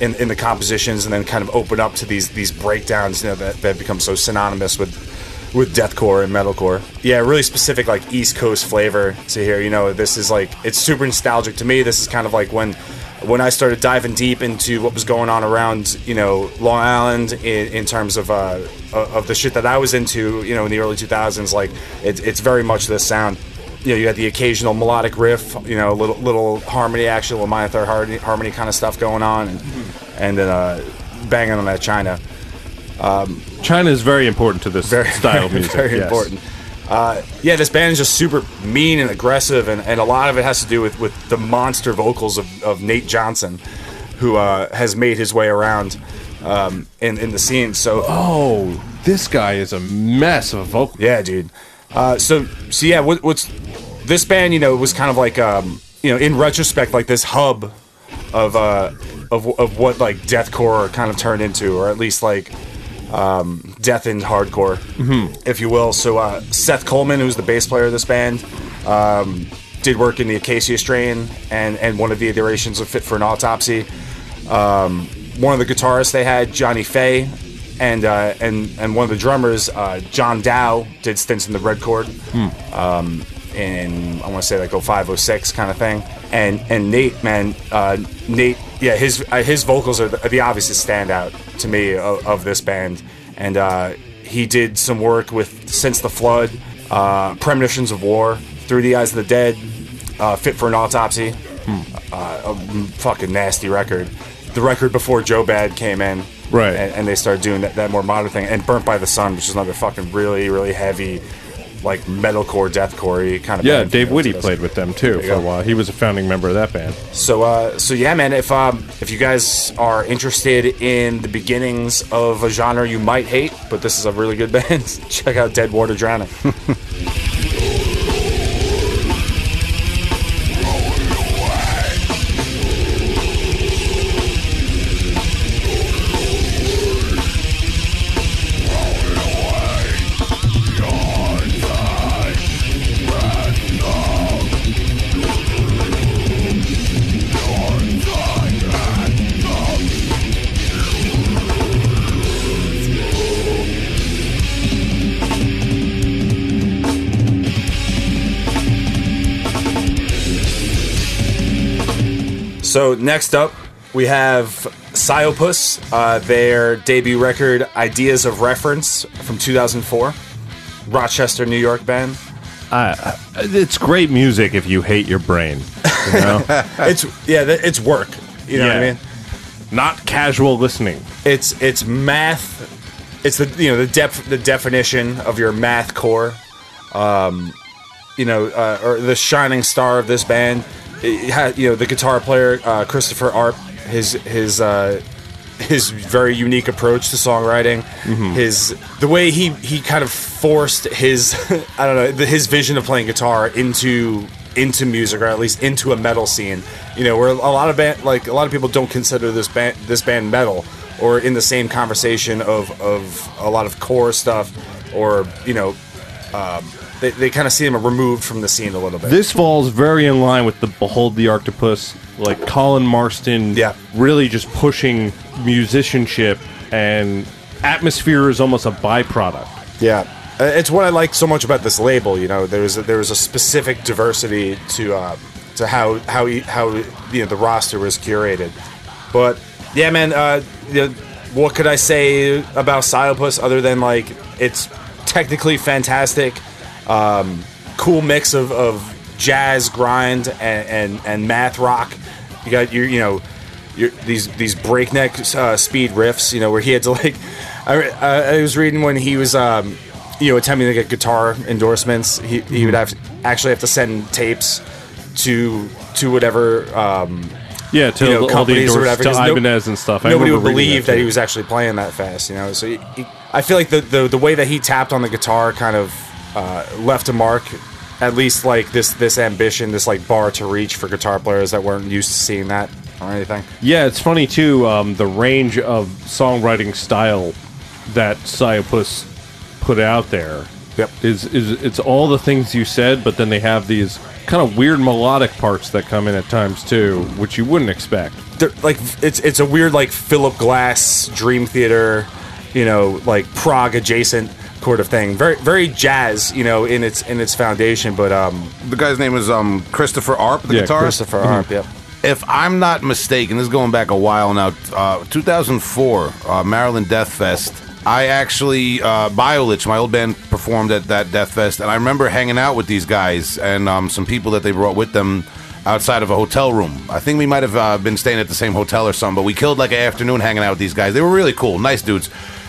in in the compositions, and then kind of open up to these these breakdowns. You know, that that become so synonymous with with deathcore and metalcore. Yeah, really specific like East Coast flavor to here. You know, this is like it's super nostalgic to me. This is kind of like when when I started diving deep into what was going on around you know Long Island in, in terms of uh, of the shit that I was into. You know, in the early 2000s, like it, it's very much this sound. You know, you had the occasional melodic riff, you know, little little harmony action, little minor third harmony, harmony kind of stuff going on, and and then uh, banging on that China. China is very important to this very style of music. Very yes. important. Uh, yeah, this band is just super mean and aggressive, and, and a lot of it has to do with, with the monster vocals of, of Nate Johnson, who uh, has made his way around um, in in the scene. So Oh, this guy is a mess of a vocal. yeah, dude. Uh, so so yeah, what, what's this band? You know, was kind of like um, you know, in retrospect, like this hub of uh, of of what like deathcore kind of turned into, or at least like um, death and hardcore, if you will. So uh, Seth Coleman, who's the bass player of this band, um, did work in the Acacia Strain and and one of the iterations of Fit for an Autopsy. Um, one of the guitarists they had, Johnny Fay, and uh, and and one of the drummers, uh, John Dow, did stints in the Red Chord. Um, in I want to say like 05, 06 kind of thing. And and Nate, man, uh, Nate, yeah, his uh, his vocals are the, the obvious standout to me of, of this band. And uh, he did some work with Since the Flood, uh, Premonitions of War, Through the Eyes of the Dead, uh, Fit for an Autopsy. Uh, a fucking nasty record. The record before Joe Bad came in, Right. And, and they started doing that, that more modern thing. And Burnt by the Sun, which is another fucking really, really heavy, like metalcore, deathcore kind of. Yeah, Dave Whitty played with them too for a while. He was a founding member of that band. So, uh, so yeah, man. If um, if you guys are interested in the beginnings of a genre you might hate, but this is a really good band, check out Deadwater Drowning. next up, we have Psyopus, uh, their debut record, Ideas of Reference, from 2004. Rochester, New York band. Uh, it's great music if you hate your brain. You know? It's yeah, it's work. You know what I mean? Not casual listening. It's it's math. It's the you know the depth the definition of your math core. Um, you know, uh, or the shining star of this band. Had, you know, the guitar player uh, Christopher Arp. His his uh, his very unique approach to songwriting. His the way he he kind of forced his I don't know the, his vision of playing guitar into into music or at least into a metal scene. You know, where a lot of band like a lot of people don't consider this band this band metal or in the same conversation of of a lot of core stuff or you know um, they, they kind of see them removed from the scene a little bit. This falls very in line with the Behold the Octopus, like Colin Marston Yeah. really just pushing musicianship and atmosphere is almost a byproduct. Yeah, Uh, it's what I like so much about this label. You know, there's a, there was a specific diversity to uh, to how how he- how you know the roster was curated. But yeah, man, uh, you know, what could I say about Psyopus other than like it's technically fantastic, um, cool mix of, of jazz, grind, and, and and math rock. You got your you know your, these these breakneck uh, speed riffs. You know where he had to like. I, I was reading when he was um, you know attempting to get guitar endorsements. He, he would have to, actually have to send tapes to to whatever um, Yeah, to you know all the companies or whatever. to no- Ibanez and stuff. I nobody would believe that, too. he was actually playing that fast. You know, so he, he, I feel like the, the the way that he tapped on the guitar kind of uh, left a mark. At least like this this ambition, this like bar to reach for guitar players that weren't used to seeing that or anything. Yeah, it's funny too. Um, the range of songwriting style that Psyopus put out there Yep. is is it's all the things you said, but then they have these kind of weird melodic parts that come in at times too, which you wouldn't expect. They're, like it's it's a weird like Philip Glass Dream Theater, you know, like prog adjacent sort of thing. Very very jazz, you know, in its in its foundation. But um, The guy's name is um, Christopher Arp, the Yeah, guitarist. Christopher Arp, yep. If I'm not mistaken, this is going back a while now. Uh, 2004, uh, Maryland Death Fest. I actually, uh, Biolich, my old band, performed at that Death Fest, and I remember hanging out with these guys and um, some people that they brought with them outside of a hotel room. I think we might have uh, been staying at the same hotel or something, but we killed like an afternoon hanging out with these guys. They were really cool, nice dudes.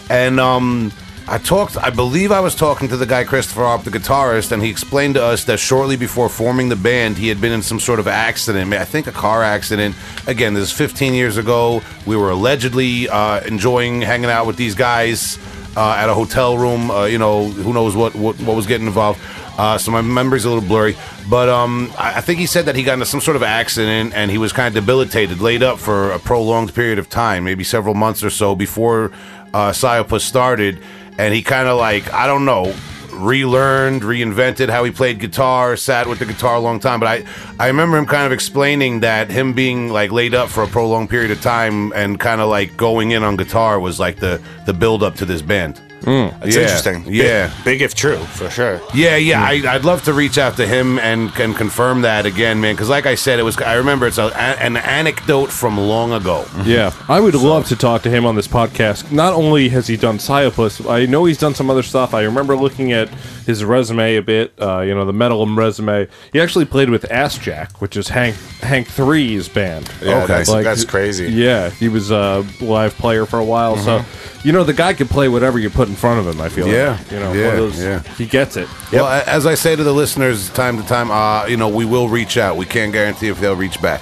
And um, I talked, I believe I was talking to the guy Christopher Arp, the guitarist, and he explained to us that shortly before forming the band, he had been in some sort of accident, I think a car accident. Again, this is 15 years ago. We were allegedly uh, enjoying hanging out with these guys uh, at a hotel room. Uh, you know, who knows what, what, what was getting involved. Uh, so my memory's a little blurry, but um, I, I think he said that he got into some sort of accident and he was kind of debilitated, laid up for a prolonged period of time, maybe several months or so before uh, started, and he kind of like I don't know, relearned, reinvented how he played guitar, sat with the guitar a long time. But I I remember him kind of explaining that him being like laid up for a prolonged period of time and kind of like going in on guitar was like the the build up to this band. Mm. It's Yeah, interesting. yeah. big, big if true for sure. Yeah, yeah, I, I'd love to reach out to him and can confirm that again, man. Because like I said, it was I remember it's a, an anecdote from long ago. Yeah, I would love to talk to him on this podcast. Not only has he done Psyopus, I know he's done some other stuff. I remember looking at his resume a bit. Uh, you know, the metal resume. He actually played with Assjack, which is Hank Hank Three's band. Yeah, Okay. that's, Like- that's crazy. Yeah, he was a live player for a while. So, you know, the guy can play whatever you put in front of him. I feel. Yeah, like. you know, yeah, those, yeah. he gets it. Well, as I say to the listeners time to time, uh, you know, we will reach out. We can't guarantee if they'll reach back.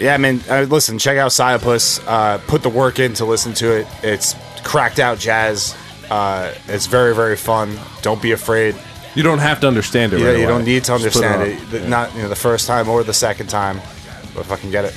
Yeah, I mean, uh, listen, check out Psyopus. Uh, put the work in to listen to it. It's cracked out jazz. Uh, it's very, very fun. Don't be afraid. You don't have to understand it. You, right you away. don't need to Just understand on. it. The- Not you know, the first time or the second time, but fucking get it.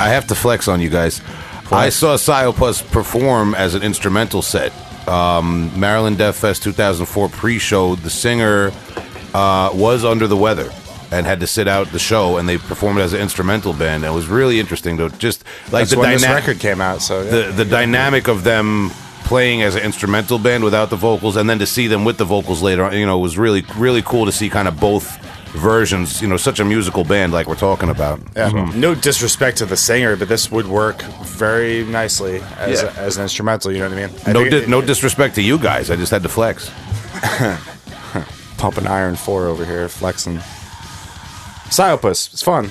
I have to flex on you guys. I saw Psyopus perform as an instrumental set. Um, Maryland Death Fest 2004 pre-show. The singer uh, was under the weather and had to sit out the show, and they performed as an instrumental band. And it was really interesting to just like That's the when this dyna- record came out. So yeah. the the dynamic of them playing as an instrumental band without the vocals, and then to see them with the vocals later on, you know, was really really cool to see kind of both versions. You know, such a musical band like we're talking about. Yeah. Mm-hmm. No disrespect to the singer, but this would work very nicely as, Yeah. as an instrumental. You know what I mean? I No, di- it- no disrespect to you guys. I just had to flex. pumping iron four over here, flexing. Psyopus, it's fun.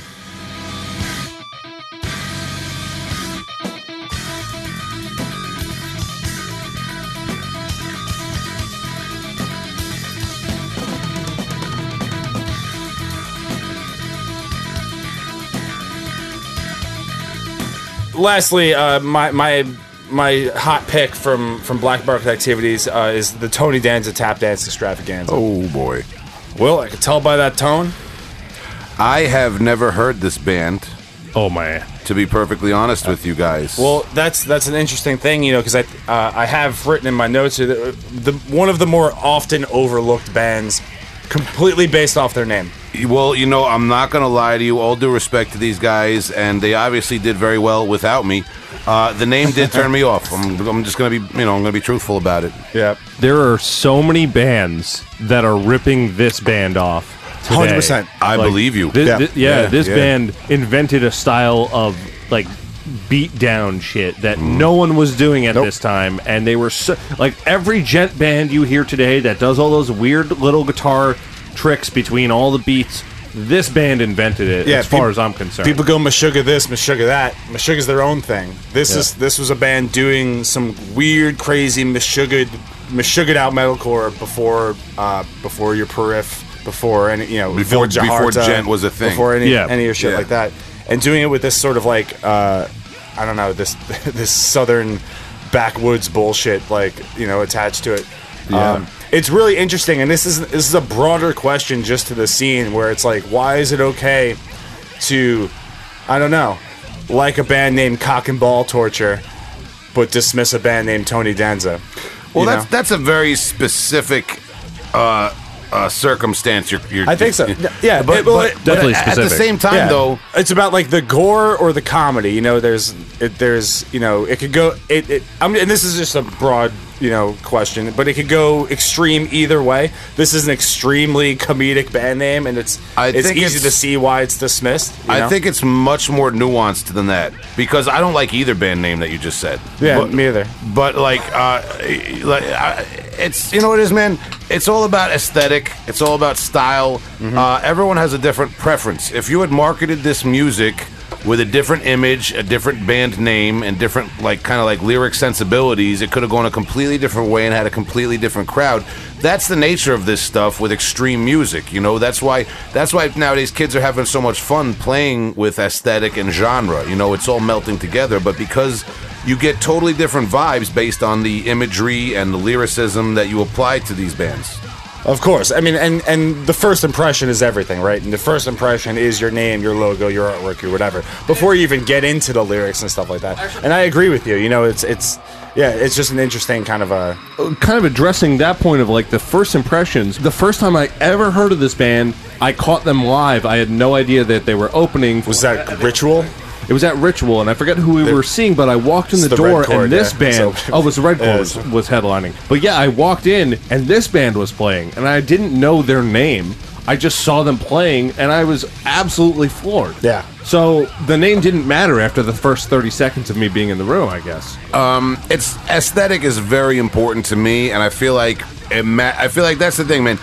Lastly, uh, my my my hot pick from from Black Market Activities uh, is the Tony Danza Tap Dance Extravaganza. Oh boy, Well, I can tell by that tone. I have never heard this band. Oh man. To be perfectly honest with you guys, Well, that's that's an interesting thing, you know, because I uh, I have written in my notes that the one of the more often overlooked bands, completely based off their name. Well, you know, I'm not going to lie to you. All due respect to these guys, and they obviously did very well without me. Uh, the name did turn me off. I'm, I'm just going to be, you know, I'm going to be truthful about it. Yeah, There are so many bands that are ripping this band off. 100%. I believe you. Thi- Yeah. thi- yeah, Yeah, this yeah. band invented a style of like beat down shit that Mm. no one was doing at Nope. this time, and they were so like every djent band you hear today that does all those weird little guitar tricks between all the beats. This band invented it, yeah, as far peop- as I'm concerned. People go Meshuggah this, Meshuggah that. Meshuggah's their own thing. This is this was a band doing some weird, crazy Meshuggah, Meshuggah out metalcore before uh, before your perif, before any you know Before- Village of before Harta, Djent was a thing. before any Yeah. any of your shit Yeah. like that, and doing it with this sort of like uh, I don't know this this southern backwoods bullshit like you know attached to it. Um, it's really interesting, and this is this is a broader question just to the scene where it's like, why is it okay to, I don't know, like a band named Cock and Ball Torture, but dismiss a band named Tony Danza? Well, that's know? that's a very specific uh, uh, circumstance. You're, you're I think so. Yeah, but, it- well, but, it- but Definitely at the same time, Yeah. though, it's about like the gore or the comedy. You know, there's it, there's you know it could go it. it I mean, and this is just a broad you know question, but it could go extreme either way. This is an extremely comedic band name, and it's I it's easy it's- to see why it's dismissed. you I know? think it's much more nuanced than that because I don't like either band name that you just said. yeah, But- me either. But like, uh, like uh, it's you know what it is, man. It's all about aesthetic. It's all about style. Uh, everyone has a different preference. If you had marketed this music with a different image, a different band name, and different like kind of like lyric sensibilities, it could have gone a completely different way and had a completely different crowd. That's the nature of this stuff with extreme music. You know, that's why that's why nowadays kids are having so much fun playing with aesthetic and genre. You know, it's all melting together. But because you get totally different vibes based on the imagery and the lyricism that you apply to these bands. Of course. I mean, and and the first impression is everything, right? And the first impression is your name, your logo, your artwork, your whatever. Before you even get into the lyrics and stuff like that. And I agree with you. You know, it's it's yeah, it's just an interesting kind of a uh, kind of addressing that point of like the first impressions. The first time I ever heard of this band, I caught them live. I had no idea that they were opening. was that ritual? It was at Ritual, and I forget who we were seeing, but I walked in the, the door, Chord, and this yeah. band. So- oh, it was the Red Chord Yeah, was, was headlining. But yeah, I walked in, and this band was playing, and I didn't know their name. I just saw them playing, and I was absolutely floored. Yeah. So the name didn't matter after the first thirty seconds of me being in the room. I guess. Um, it's aesthetic is very important to me, and I feel like it ma- I feel like that's the thing, man.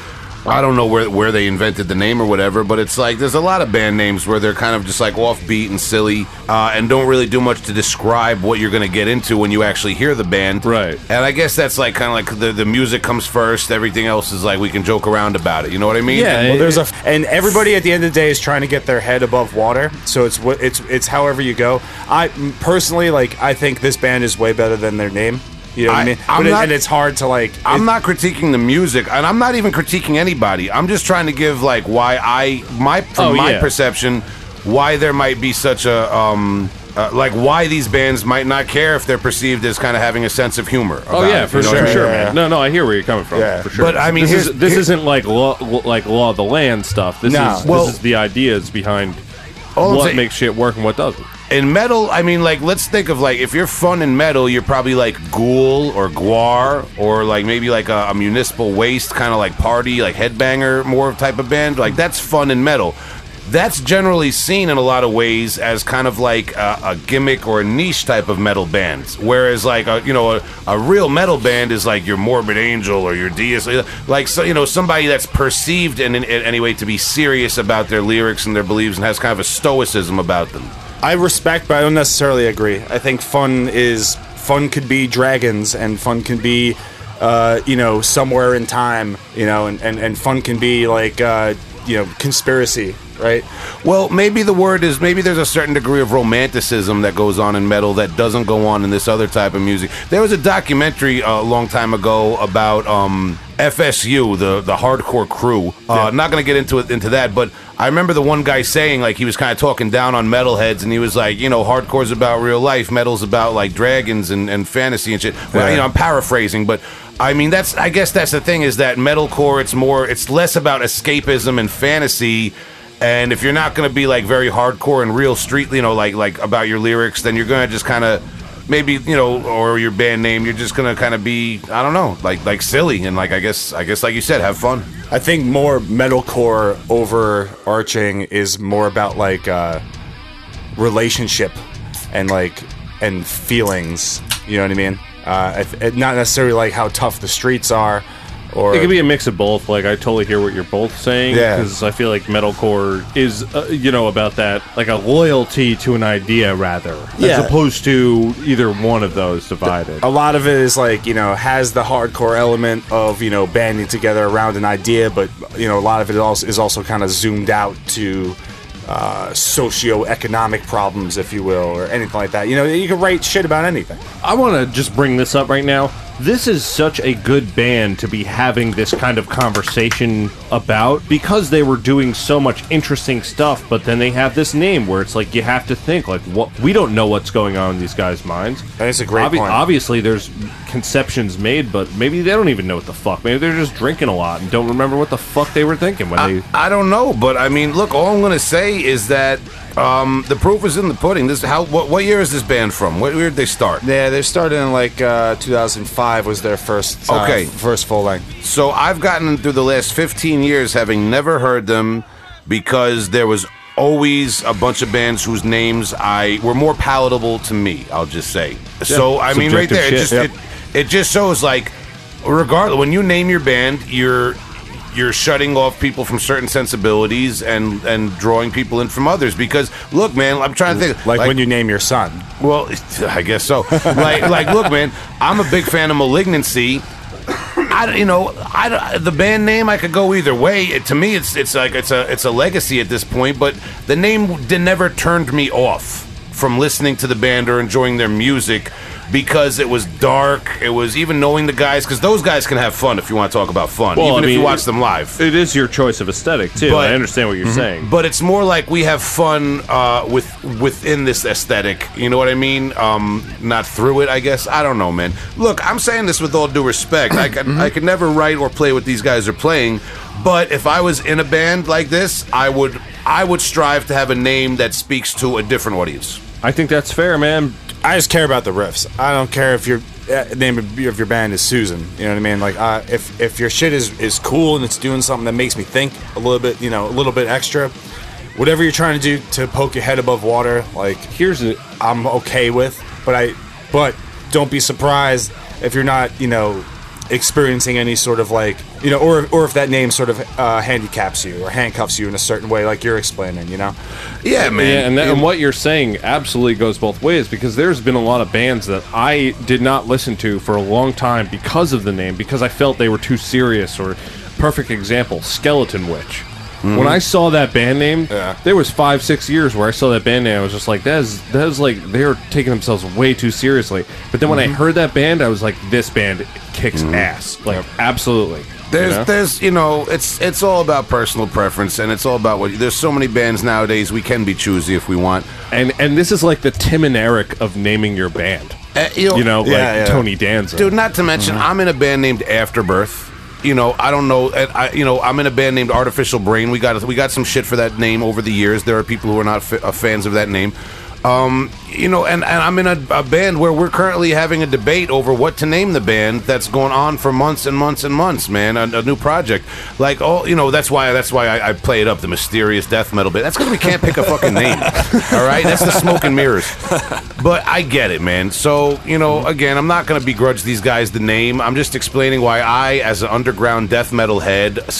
I don't know where where they invented the name or whatever, but it's like there's a lot of band names where they're kind of just like offbeat and silly, uh, and don't really do much to describe what you're going to get into when you actually hear the band. Right. And I guess that's like kind of like the the music comes first. Everything else is like we can joke around about it. You know what I mean? Yeah, Well, there's a and everybody at the end of the day is trying to get their head above water. So it's what it's it's however you go. I personally like I think this band is way better than their name. You know what I, I- mean? I'm But it- and it's hard to like. I'm it- not critiquing the music, and I'm not even critiquing anybody. I'm just trying to give like why I my from Oh, my yeah. perception why there might be such a um uh, like why these bands might not care if they're perceived as kind of having a sense of humor. Oh yeah, it, for you know sure, I for mean? sure, Yeah, man. No, no, I hear where you're coming from. Yeah. for sure. But, I mean, this, is, this here- isn't like law, like law of the land stuff. This is Well- this is the ideas behind what saying- makes shit work and what doesn't. In metal, I mean, like, let's think of like if you're fun in metal, you're probably like Ghoul or Gwar or like maybe like a, a municipal waste kind of like party, like headbanger, more type of band. Like that's fun in metal. That's generally seen in a lot of ways as kind of like a, a gimmick or a niche type of metal band. Whereas like a, you know a, a real metal band is like your Morbid Angel or your Deus, uh, like so you know somebody that's perceived in, in, in any way to be serious about their lyrics and their beliefs and has kind of a stoicism about them. I respect, but I don't necessarily agree. I think fun is fun could be dragons, and fun can be, uh, you know, somewhere in time, you know, and, and, and fun can be like, uh, you know, conspiracy, right? Well, maybe the word is maybe there's a certain degree of romanticism that goes on in metal that doesn't go on in this other type of music. There was a documentary uh, a long time ago about um, FSU, the the hardcore crew. Uh, Not going to get into it into that, but I remember the one guy saying like he was kind of talking down on metalheads, and he was like, you know, hardcore's about real life, metal's about like dragons and, and fantasy and shit. Well, Yeah. you know, I'm paraphrasing, but I mean that's I guess that's the thing is that metalcore it's more it's less about escapism and fantasy. And if you're not going to be like very hardcore and real street, you know, like like about your lyrics, then you're going to just kind of maybe you know, or your band name, you're just going to kind of be I don't know, like like silly and like I guess I guess like you said, have fun. I think more metalcore overarching is more about like uh, relationship and like and feelings. You know what I mean? Uh, not necessarily like how tough the streets are, or It could be a mix of both. Like I totally hear what you're both saying. Yeah. Because I feel like metalcore is, uh, you know, about that like a loyalty to an idea rather, Yeah. as opposed to either one of those divided. a lot of it is like you know has the hardcore element of you know banding together around an idea, but you know a lot of it also is also kind of zoomed out to uh, socio-economic problems, if you will, or anything like that. You know, you can write shit about anything. I want to just bring this up right now. This is such a good band to be having this kind of conversation about because they were doing so much interesting stuff, but then they have this name where it's like you have to think like what we don't know what's going on in these guys' minds. That's a great point. Obviously, there's conceptions made, but maybe they don't even know what the fuck. Maybe they're just drinking a lot and don't remember what the fuck they were thinking when they. I, I don't know, but I mean, look, all I'm going to say is that um, the proof is in the pudding. This how what, what year is this band from? What year did they start? Yeah, they started in like uh, 2005 was their first uh, Okay. first full length. So I've gotten through the last 15 years having never heard them because there was always a bunch of bands whose names I were more palatable to me. I'll just say. So I mean, right Subjective there, it shit, just yep. it, it just shows like, regardless when you name your band, you're you're shutting off people from certain sensibilities and and drawing people in from others because look man i'm trying to think Like, when you name your son. well, I guess so. like, like, look, man, I'm a big fan of Malignancy. I, you know, I the band name I could go either way. It, to me, it's it's like it's a it's a legacy at this point. But the name never turned me off from listening to the band or enjoying their music because it was dark. It was even knowing the guys because those guys can have fun if you want to talk about fun, Well, even I if you watch them live. It is your choice of aesthetic too. But- I understand what you're saying. but it's more like we have fun uh, with within this aesthetic. You know what I mean? Um, not through it, I guess. I don't know, man. Look, I'm saying this with all due respect. I can I could never write or play what these guys are playing, but if I was in a band like this, I would I would strive to have a name that speaks to a different audience. I think that's fair, man. I just care about the riffs. I don't care if your uh, name of your band is Susan. You know what I mean? Like, uh, if if your shit is is cool and it's doing something that makes me think a little bit, you know, a little bit extra. Whatever you're trying to do to poke your head above water, like Here's it. I'm okay with. But I, but don't be surprised if you're not, you know, experiencing any sort of like, you know, or or if that name sort of uh, handicaps you or handcuffs you in a certain way, like you're explaining. You know? Yeah, man. Yeah, and, that, and what you're saying absolutely goes both ways because there's been a lot of bands that I did not listen to for a long time because of the name, because I felt they were too serious. Or, perfect example, Skeletonwitch. When I saw that band name, Yeah. there was five, six years where I saw that band name. I was just like, "That is, that is like they are taking themselves way too seriously." But then when I mhm. heard that band, I was like, "This band kicks mhm. ass!" Like, absolutely. There's, You know? there's, you know, it's it's all about personal preference, and it's all about what. There's so many bands nowadays. We can be choosy if we want. and and this is like the Tim and Eric of naming your band. Uh, you know, know, like Yeah, yeah. Tony Danza. dude. Not to mention, mm-hmm. I'm in a band named Afterbirth. You know, I don't know. I, you know, I'm in a band named Artificial Brain. We got we got some shit for that name over the years. There are people who are not fa- uh, fans of that name. Um, you know, and, and I'm in a, a band where we're currently having a debate over what to name the band. That's going on for months and months and months, man. A, a new project, like oh, you know, that's why that's why I, I play it up the mysterious death metal bit. That's because we can't pick a fucking name. All right, that's the smoke and mirrors. But I get it, man. So you know, again, I'm not going to begrudge these guys the name. I'm just explaining why I, as an underground death metal head,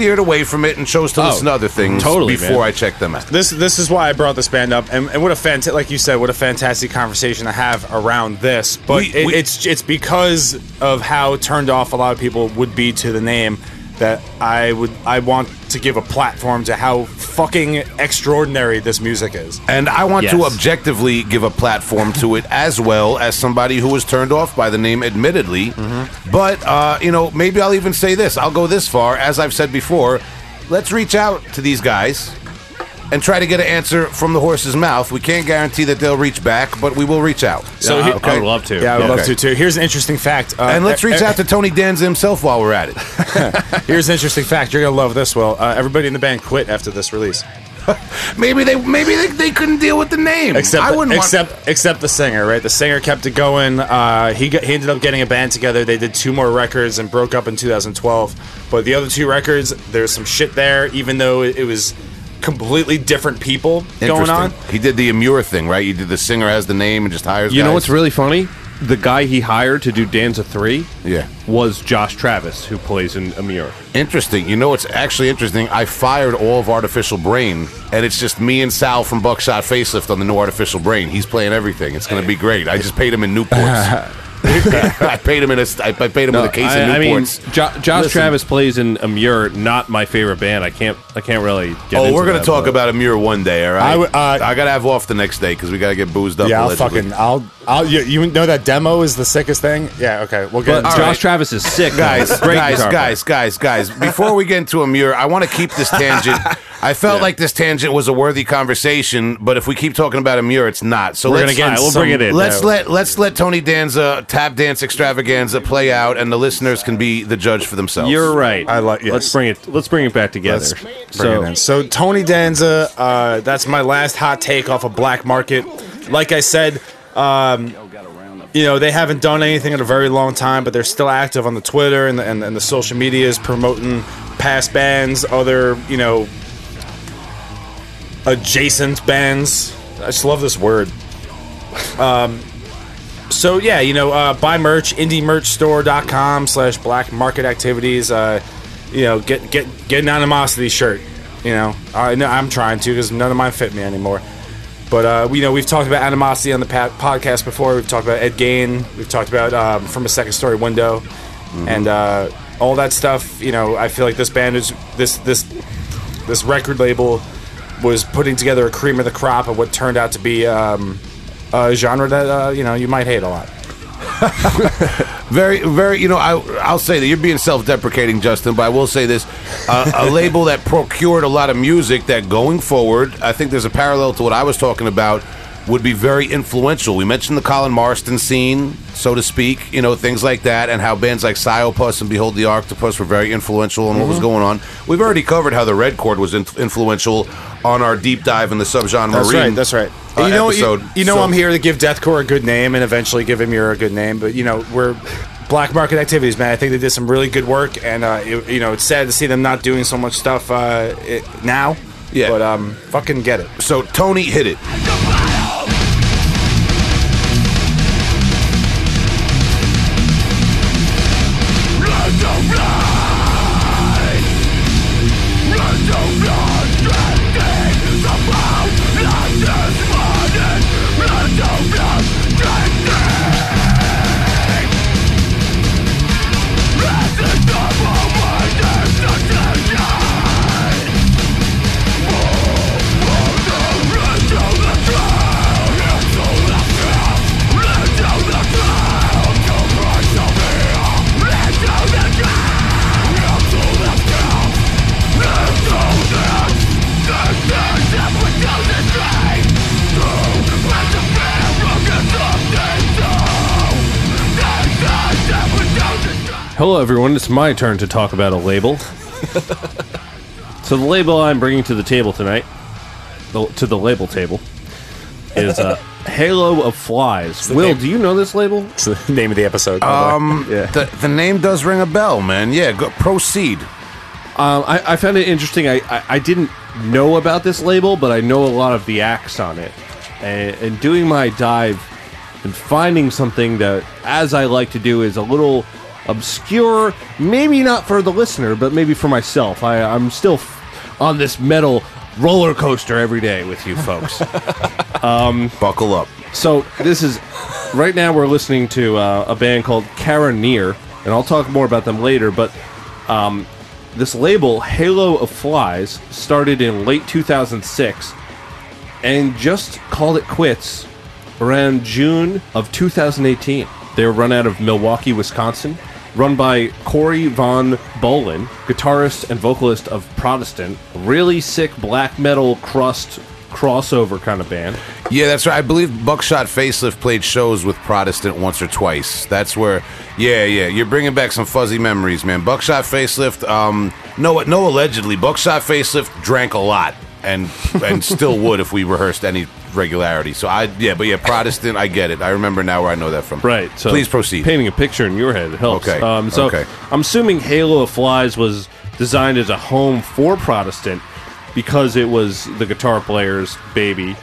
steered away from it and chose to Oh, listen to oh, other things totally, before man. I checked them out. this this is why I brought this band up, and, and what a fantastic, like you said, what a fantastic conversation to have around this. But We- it, we- it's it's because of how turned off a lot of people would be to the name that I would I want to give a platform to how fucking extraordinary this music is. And I want to objectively give a platform to it as well as somebody who was turned off by the name, admittedly. But, uh, you know, maybe I'll even say this. I'll go this far. As I've said before, let's reach out to these guys and try to get an answer from the horse's mouth. We can't guarantee that they'll reach back, but we will reach out. So Yeah, he- I, I would love to. Yeah, I would love Okay. to too. Here's an interesting fact. Uh, And let's reach uh, out to Tony Danza himself while we're at it. Here's an interesting fact. You're gonna love this. Well, uh, everybody in the band quit after this release? Maybe they maybe they, they couldn't deal with the name. Except, I wouldn't except, want, except the singer, right? The singer kept it going. Uh, he got, he ended up getting a band together. They did two more records and broke up in 2012. But the other two records, there's some shit there, even though it, it was completely different people going on. He did the Emmure thing, right? You did the singer has the name and just hires. You know what's really funny? The guy he hired to do Danza 3 Yeah. was Josh Travis, who plays in Emmure. Interesting. You know what's actually interesting? I fired all of Artificial Brain, and it's just me and Sal from Buckshot Facelift on the new Artificial Brain. He's playing everything. It's going to be great. I just paid him in Newports. I paid him in a. I paid him with a case I, of I mean, jo- Josh Listen. Travis plays in Emmure, not my favorite band. I can't, I can't really. Get oh, into we're going to that, talk but- about Emmure one day. All right. I uh, I got to have off the next day because we got to get boozed up. Yeah, I'll fucking, I'll, I'll. You, you know that demo is the sickest thing. Yeah, okay, we'll get But into Josh it. Travis is sick, guys, though. Great guys, guys, guys, guys. Before we get into Emmure, I want to keep this tangent. I felt like this tangent was a worthy conversation, but if we keep talking about Emmure, it's not. So We're let's, gonna get All right, we'll some- bring it in. Let's now. let let's let Tony Danza tap dance extravaganza play out, and the listeners can be the judge for themselves. You're right. I like- yes. Let's bring it. Let's bring it back together. Let's bring so, it in. So Tony Danza, uh, that's my last hot take off of Black Market. Like I said, um, you know they haven't done anything in a very long time, but they're still active on the Twitter and the, and, and the social medias promoting past bands, other you know adjacent bands. I just love this word. Um, so yeah, you know, uh, buy merch, indiemerchstore.com slash black market activities. Uh, you know, get get get an animosity shirt. You know, I know I'm trying to because none of mine fit me anymore. But uh, we you know we've talked about animosity on the pa- podcast before. We've talked about Ed Gein. We've talked about um, from a second story window, and uh, all that stuff. You know, I feel like this band is this this this record label was putting together a cream of the crop of what turned out to be um, a genre that uh, you know you might hate a lot. Very, very. You know, I I'll say that you're being self-deprecating, Justin, but I will say this: uh, a label that procured a lot of music that going forward, I think there's a parallel to what I was talking about. Would be very influential. We mentioned the Colin Marston scene, so to speak, you know, things like that, and how bands like Psyopus and Behold the Arctopus were very influential in what was going on. We've already covered how the Red Chord was in- influential on our deep dive in the subgenre That's marine. right. That's right. uh, you know, you, you know, So- I'm here to give deathcore a good name and eventually give him your a good name. But you know, we're black market activities, man. I think they did some really good work, and uh, it, you know, it's sad to see them not doing so much stuff uh, it, now. Yeah. but um, fucking get it. So Tony hit it. Hello, everyone. It's my turn to talk about a label. so the label I'm bringing to the table tonight, to the label table, is uh, Halo of Flies. the Will, name. do you know this label? It's the name of the episode. Um, Yeah. the, the name does ring a bell, man. Yeah, go, proceed. Um, I, I found it interesting. I, I, I didn't know about this label, but I know a lot of the acts on it. And, and doing my dive and finding something that, as I like to do, is a little obscure, maybe not for the listener, but maybe for myself. I, I'm still f- on this metal roller coaster every day with you folks. Buckle up. So this is right now we're listening to uh, a band called Cara Neir, and I'll talk more about them later. But um, this label, Halo of Flies, started in late 2006, and just called it quits around June of 2018. They were run out of Milwaukee, Wisconsin, run by Corey Von Bolin, guitarist and vocalist of Protestant, really sick black metal crust crossover kind of band. Yeah, that's right. I believe Buckshot Facelift played shows with Protestant once or twice. That's where, yeah, yeah. You're bringing back some fuzzy memories, man. Buckshot Facelift, um, no, no, allegedly, Buckshot Facelift drank a lot and and still would if we rehearsed any regularity. So I, yeah, but yeah, Protestant, I get it. I remember now where I know that from. Right. So please proceed. Painting a picture in your head helps. Okay, Um, so okay. I'm assuming Halo of Flies was designed as a home for Protestant because it was the guitar player's baby.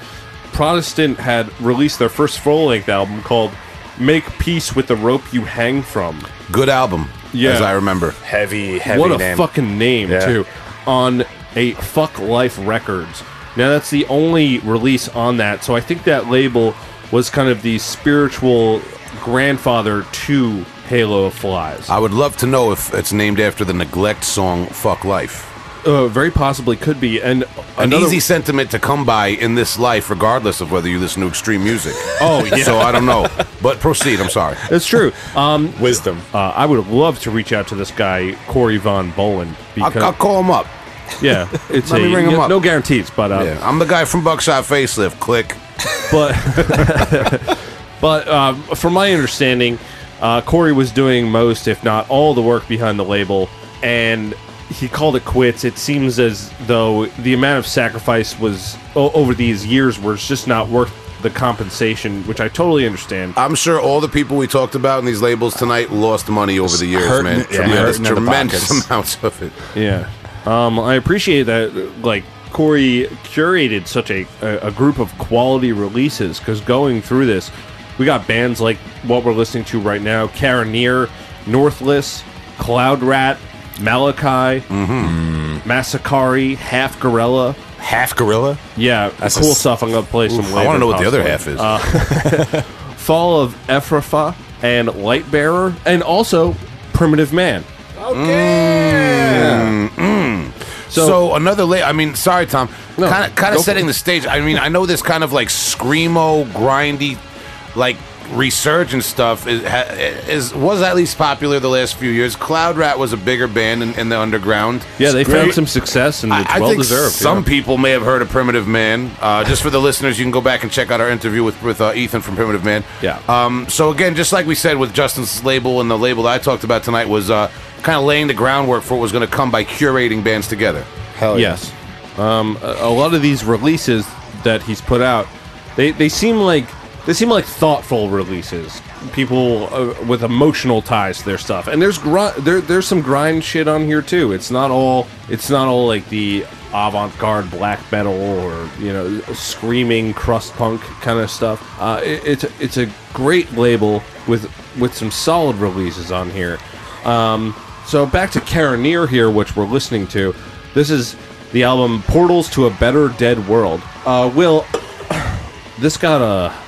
Protestant had released their first full length album called "Make Peace with the Rope You Hang From." Good album, Yeah. as I remember. heavy, heavy what a name. fucking name Yeah. too on a fuck life records now that's the only release on that so i think that label was kind of the spiritual grandfather to halo of flies I would love to know if it's named after the Neglect song "Fuck Life." uh, very possibly could be and An another easy sentiment to come by in this life, regardless of whether you listen to extreme music. Oh, yeah. So I don't know, but proceed. I'm sorry. it's true um Wisdom. uh, i would love to reach out to this guy corey von bolin I'll, I'll call him up. Yeah it's Let a me ring him no, up. no guarantees but uh, Yeah, I'm the guy from Buckshot Facelift. Click. but but um, from my understanding, uh, Corey was doing most, if not all, the work behind the label, and he called it quits. It seems as though the amount of sacrifice was o- over these years was just not worth the compensation, which I totally understand. I'm sure all the people we talked about in these labels tonight lost money over the years, hurting- man. yeah, tremendous, hurting in the tremendous pockets. amounts of it. Yeah. Um, I appreciate that, like, Corey curated such a, a, a group of quality releases because going through this, we got bands like what we're listening to right now Cara Neir, Northless, Cloud Rat, Malachi, Masakari, Half Gorilla. Half gorilla. Yeah, That's cool a s- stuff. I'm going to play some I want to know what the other half is. Fall of Efrafa and Lightbearer, and also Primitive Man. Okay. Mm, So, another la I mean, sorry, Tom. No, kind of, kind of setting the stage. I mean, I know this kind of like screamo, grindy, like resurgent stuff is, is was at least popular the last few years. Cloud Rat was a bigger band in, in the underground. yeah, they found some success and it's I, I well think deserved. some yeah. people may have heard of Primitive Man. Uh, just for the listeners, you can go back and check out our interview with with uh, Ethan from Primitive Man. Yeah. Um, so again, just like we said with Justin's label and the label that I talked about tonight was uh, kind of laying the groundwork for what was going to come by curating bands together. Hell yeah. Yes. Um, a, a lot of these releases that he's put out, they, they seem like they seem like thoughtful releases. People uh, with emotional ties to their stuff, and there's gr- there there's some grind shit on here too. It's not all it's not all like the avant-garde black metal or you know screaming crust punk kind of stuff. Uh, it, it's it's a great label with with some solid releases on here. Um, so back to Cara Neir here, which we're listening to. This is the album Portals to a Better Dead World. Uh, Will, this got a.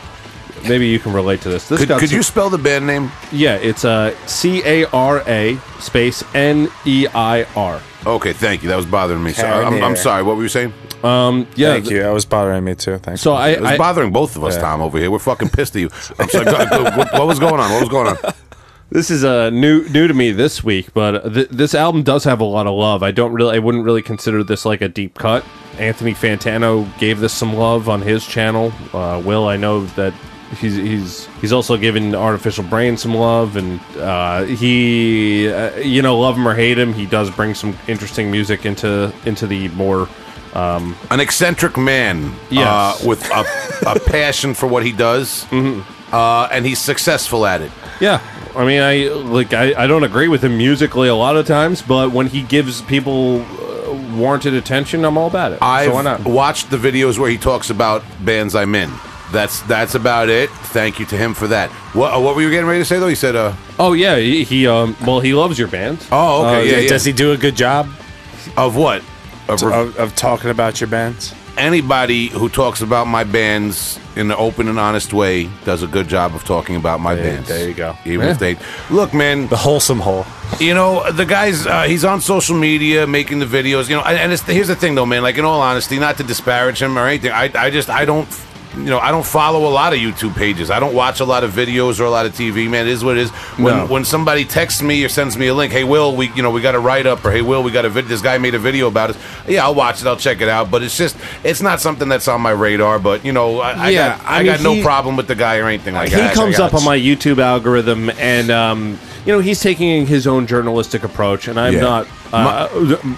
Maybe you can relate to this. This Could, got could some- you spell the band name? Yeah, it's uh, C A R A space N E I R. Okay, thank you. That was bothering me. So, I'm, I'm Cara Neir. sorry. What were you saying? Yeah. Thank th- you. That was bothering me too. Thank So you. I, It was I bothering both of us, Yeah. Tom, over here. We're fucking pissed at you. I'm sorry. go- go- what, what was going on? What was going on? This is uh, new new to me this week, but th- this album does have a lot of love. I don't really, I wouldn't really consider this like a deep cut. Anthony Fantano gave this some love on his channel. Uh, Will, I know that he's he's he's also given Artificial Brain some love, and uh, he, uh, you know, love him or hate him, he does bring some interesting music into into the more. Um, An eccentric man Yes. uh, with a, a passion for what he does, uh, and he's successful at it. Yeah, I mean, I like I, I don't agree with him musically a lot of times, but when he gives people uh, warranted attention, I'm all about it. I've so why watched the videos where he talks about bands I'm in. That's that's about it. Thank you to him for that. What uh, what were you getting ready to say though? He said, uh, Oh yeah, he, he um well he loves your band. "Oh, okay, Uh, yeah, yeah." Does he do a good job of what? Of re- of, of talking about your bands? anybody who talks about my bands in an open and honest way does a good job of talking about my There- bands. there you go. Even Yeah. if they look, man, The wholesome hole. you know the guy's uh, he's on social media making the videos. You know, and and it's, here's the thing though, man. Like in all honesty, not to disparage him or anything, I I just I don't. You know, I don't follow a lot of YouTube pages. I don't watch a lot of videos or a lot of TV. Man, it is what it is. When No. when somebody texts me or sends me a link, hey Will, we you know we got a write up, or hey Will, we got a vid. This guy made a video about us. Yeah, I'll watch it. I'll check it out. But it's just it's not something that's on my radar. But you know, I, I Yeah, got I I, mean, got no he- problem with the guy or anything like he that. He comes up on my YouTube algorithm, and um, you know he's taking his own journalistic approach, and I'm Yeah. not uh,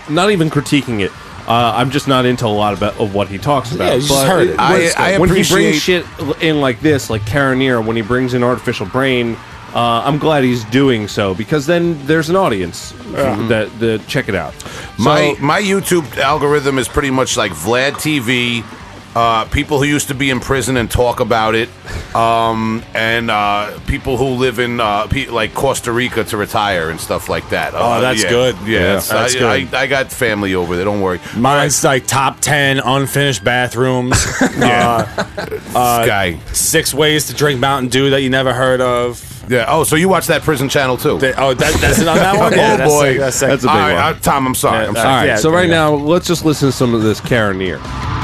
not even critiquing it. Uh, I'm just not into a lot of, of what he talks about. Yeah, you just But heard it. I- I when he brings shit in like this, like Cara Neir, when he brings in artificial brain, uh, I'm glad he's doing so because then there's an audience that, that check it out. My my YouTube algorithm is pretty much like Vlad TV, uh, people who used to be in prison and talk about it, um, and uh, people who live in uh, pe- like Costa Rica to retire and stuff like that. Uh, Oh, that's yeah, good. Yeah, Yeah, it's- that's I, good. I, I got family over there. Don't worry. Mine's like top ten unfinished bathrooms. Yeah. uh, This guy. six ways to drink Mountain Dew that you never heard of. Yeah. Oh, so you watch that prison channel too? They- oh, that, that's it on that one. Oh, that's boy. like- that's, like- That's a big All right, one. uh, Tom, I'm sorry. Yeah, I'm uh, sorry. All right, Yeah, so right yeah. now let's just listen to some of this Cara Neir. And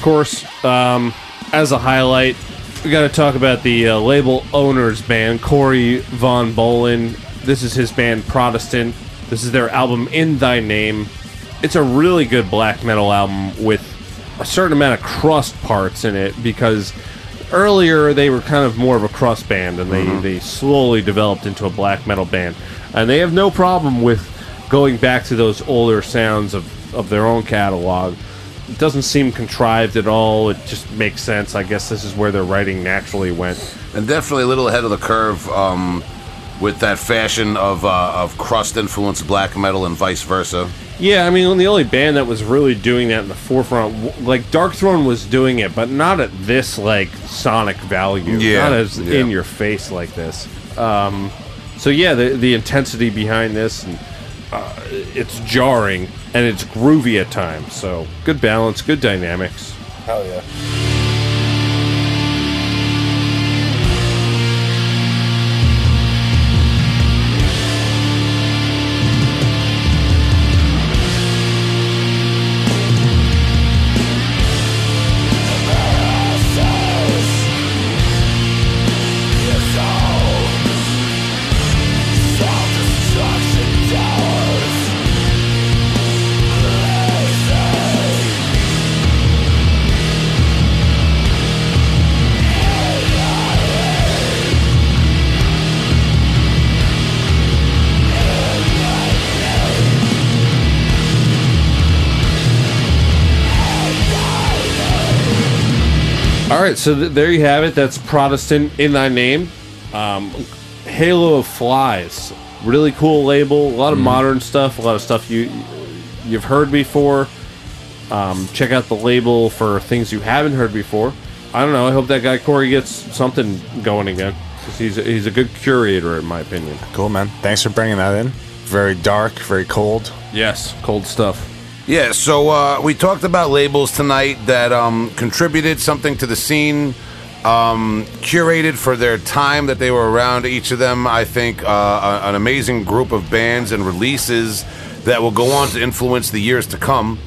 of course, um, as a highlight, we got to talk about the uh, label owner's band, Corey Von Bolin. This is his band Protestant. This is their album In Thy Name. It's a really good black metal album with a certain amount of crust parts in it because earlier they were kind of more of a crust band and they, they slowly developed into a black metal band. And they have no problem with going back to those older sounds of, of their own catalog. It doesn't seem contrived at all. It just makes sense. I guess this is where their writing naturally went. And definitely a little ahead of the curve um, with that fashion of uh, of crust influenced black metal and vice versa. Yeah, I mean, the only band that was really doing that in the forefront, like Darkthrone was doing it, but not at this like sonic value, Yeah, not as yeah. in your face like this. Um, so yeah, the the intensity behind this, and, uh, it's jarring and it's groovy at times. So good balance, good dynamics. Hell yeah. Right, so th- there you have it. That's Protestant in Thy Name. Um, Halo of Flies, really cool label. A lot of modern stuff, a lot of stuff you you've heard before. Um, check out the label for things you haven't heard before. I don't know. I hope that guy Corey gets something going again. he's a, he's a good curator, in my opinion. Cool, man. Thanks for bringing that in. Very dark, very cold. Yes, cold stuff. Yeah, so uh, we talked about labels tonight that um, contributed something to the scene, um, curated for their time that they were around. Each of them, I think, uh, an amazing group of bands and releases that will go on to influence the years to come.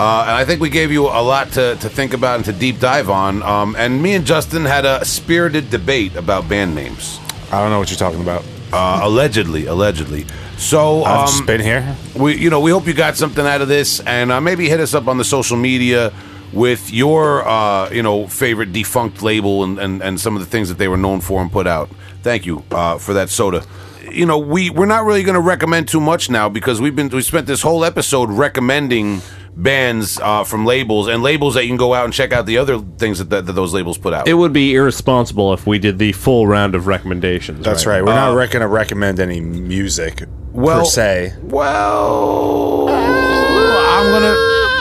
Uh, and I think we gave you a lot to, to think about and to deep dive on. Um, and me and Justin had a spirited debate about band names. I don't know what you're talking about. Uh, allegedly, allegedly. So I've um, just been here. we you know we hope you got something out of this and uh, maybe hit us up on the social media with your uh, you know favorite defunct label and, and, and some of the things that they were known for and put out thank you uh, for that soda you know we we're not really going to recommend too much now because we've been we spent this whole episode recommending bands uh, from labels and labels that you can go out and check out the other things that, that, that those labels put out It would be irresponsible if we did the full round of recommendations. That's right. We're Uh, not going to recommend any music well, per se. Well, I'm gonna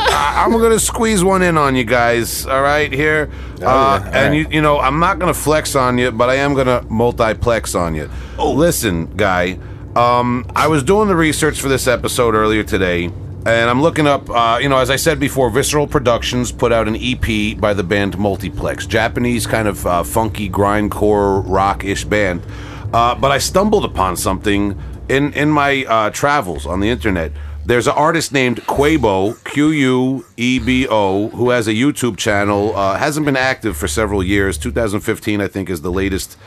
I- I'm gonna squeeze one in on you guys. All right, here, uh, yeah, all and right. you you know I'm not gonna flex on you, but I am gonna multiplex on you. Oh, listen, guy. Um, I was doing the research for this episode earlier today, and I'm looking up. Uh, you know, as I said before, Visceral Productions put out an EP by the band Multiplex, Japanese kind of uh, funky grindcore rock-ish band. Uh, but I stumbled upon something in in my uh, travels on the internet. There's an artist named Quebo, Q U E B O, who has a YouTube channel. Uh, hasn't been active for several years. 2015, I think, is the latest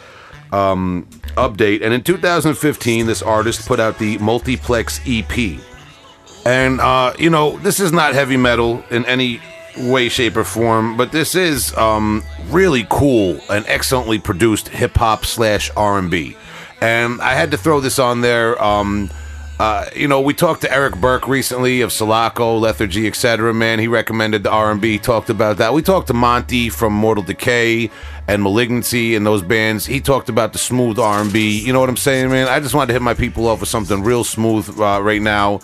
um, update. And in 2015, this artist put out the Multiplex EP. And, uh, you know, this is not heavy metal in any way, shape, or form, but this is um, really cool and excellently produced hip hop slash R&B. And I had to throw this on there. Um, uh, you know, we talked to Eric Burke recently of Sulaco, Lethargy, etc. Man, he recommended the R&B. Talked about that. We talked to Monty from Mortal Decay and Malignancy and those bands. He talked about the smooth R&B. You know what I'm saying, man? I just wanted to hit my people off with something real smooth uh, right now.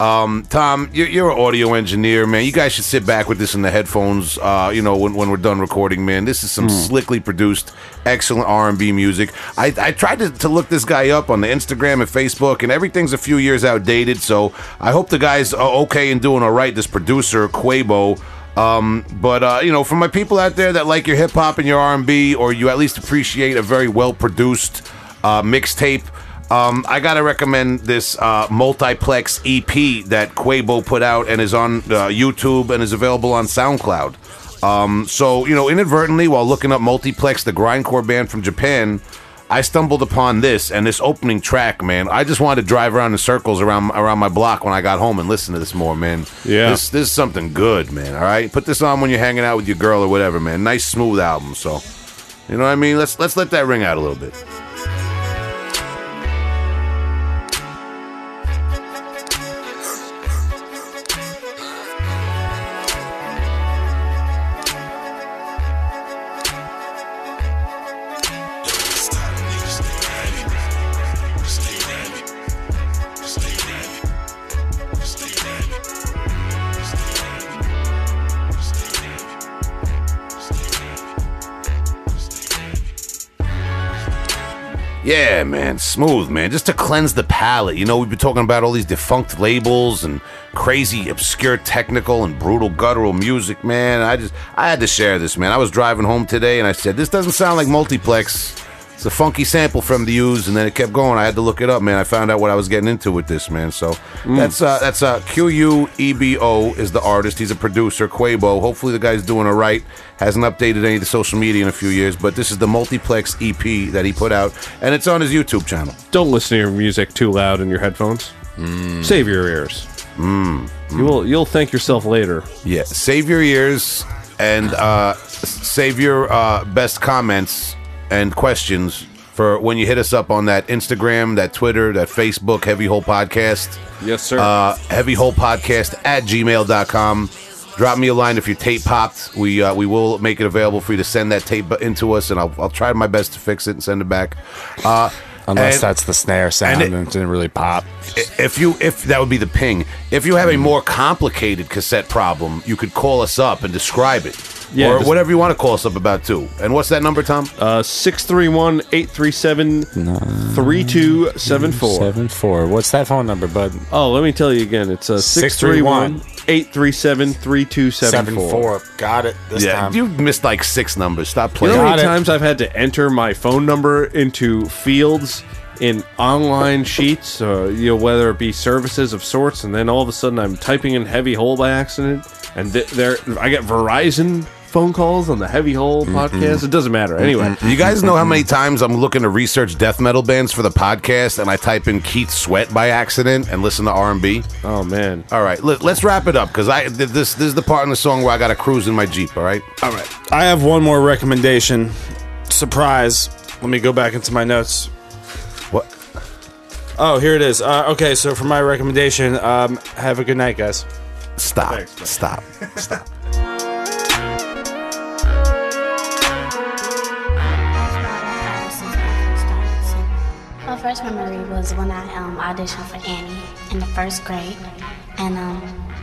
Um, Tom, you're, you're an audio engineer, man. You guys should sit back with this in the headphones. Uh, you know, when, when we're done recording, man. This is some slickly produced, excellent R and B music. I, I tried to, to look this guy up on the Instagram and Facebook, and everything's a few years outdated. So I hope the guy's uh, okay and doing all right. This producer Quebo. Um, but uh, you know, for my people out there that like your hip hop and your R and B, or you at least appreciate a very well produced uh, mixtape. Um, I gotta recommend this uh, multiplex EP that Quebo put out and is on uh, YouTube and is available on SoundCloud. Um, so you know, inadvertently while looking up multiplex, the grindcore band from Japan, I stumbled upon this and this opening track. Man, I just wanted to drive around in circles around around my block when I got home and listen to this more. Man, Yeah. this this is something good, man. All right, put this on when you're hanging out with your girl or whatever, man. Nice smooth album. So, you know what I mean? Let's let's let that ring out a little bit. Yeah, man, smooth, man. Just to cleanse the palate. You know, we've been talking about all these defunct labels and crazy, obscure, technical and brutal, guttural music, man. I just, I had to share this, man. I was driving home today and I said, this doesn't sound like multiplex. It's a funky sample from the U's, and then it kept going. I had to look it up, man. I found out what I was getting into with this, man. So that's uh, that's uh, Q U E B O is the artist. He's a producer, Quebo. Hopefully the guy's doing all right. Hasn't updated any of the social media in a few years, but this is the multiplex EP that he put out, and it's on his YouTube channel. Don't listen to your music too loud in your headphones. Save your ears. You will. You'll thank yourself later. Yeah, save your ears and uh, save your uh, best comments and questions for when you hit us up on that Instagram, that Twitter, that Facebook, Heavy Hole Podcast. Yes, sir. Uh, Heavy Hole Podcast at gmail.com. Drop me a line if your tape popped. We uh, we will make it available for you to send that tape into us, and I'll, I'll try my best to fix it and send it back. Uh, Unless and- that's the snare sound and and it- it, didn't really pop. if you if that would be the ping if you have a more complicated cassette problem you could call us up and describe it Yeah, or just- whatever you want to call us up about too and what's that number tom Uh, 631 837 3274. Seven four. What's that phone number, bud? Oh, let me tell you again. It's uh, 631 837 Seven 3274. four. Got it this yeah time. you missed like six numbers stop You playing know how Got many it. times I've had to enter my phone number into fields in online sheets, uh, you know, whether it be services of sorts, and then all of a sudden I'm typing in heavy hole by accident, and th- there I get Verizon phone calls on the heavy hole podcast. It doesn't matter. Anyway, you guys know how many times I'm looking to research death metal bands for the podcast, and I type in Keith Sweat by accident and listen to R&B. oh man, All right, let, let's wrap it up because I th- this this is the part in the song where I got to cruise in my jeep. All right, All right. I have one more recommendation. Surprise. Let me go back into my notes. what? Oh, here it is. Uh, okay, so for my recommendation, um, have a good night, guys. Stop! Thanks. Stop! Stop! First memory was when I um, auditioned for Annie in the first grade, and um,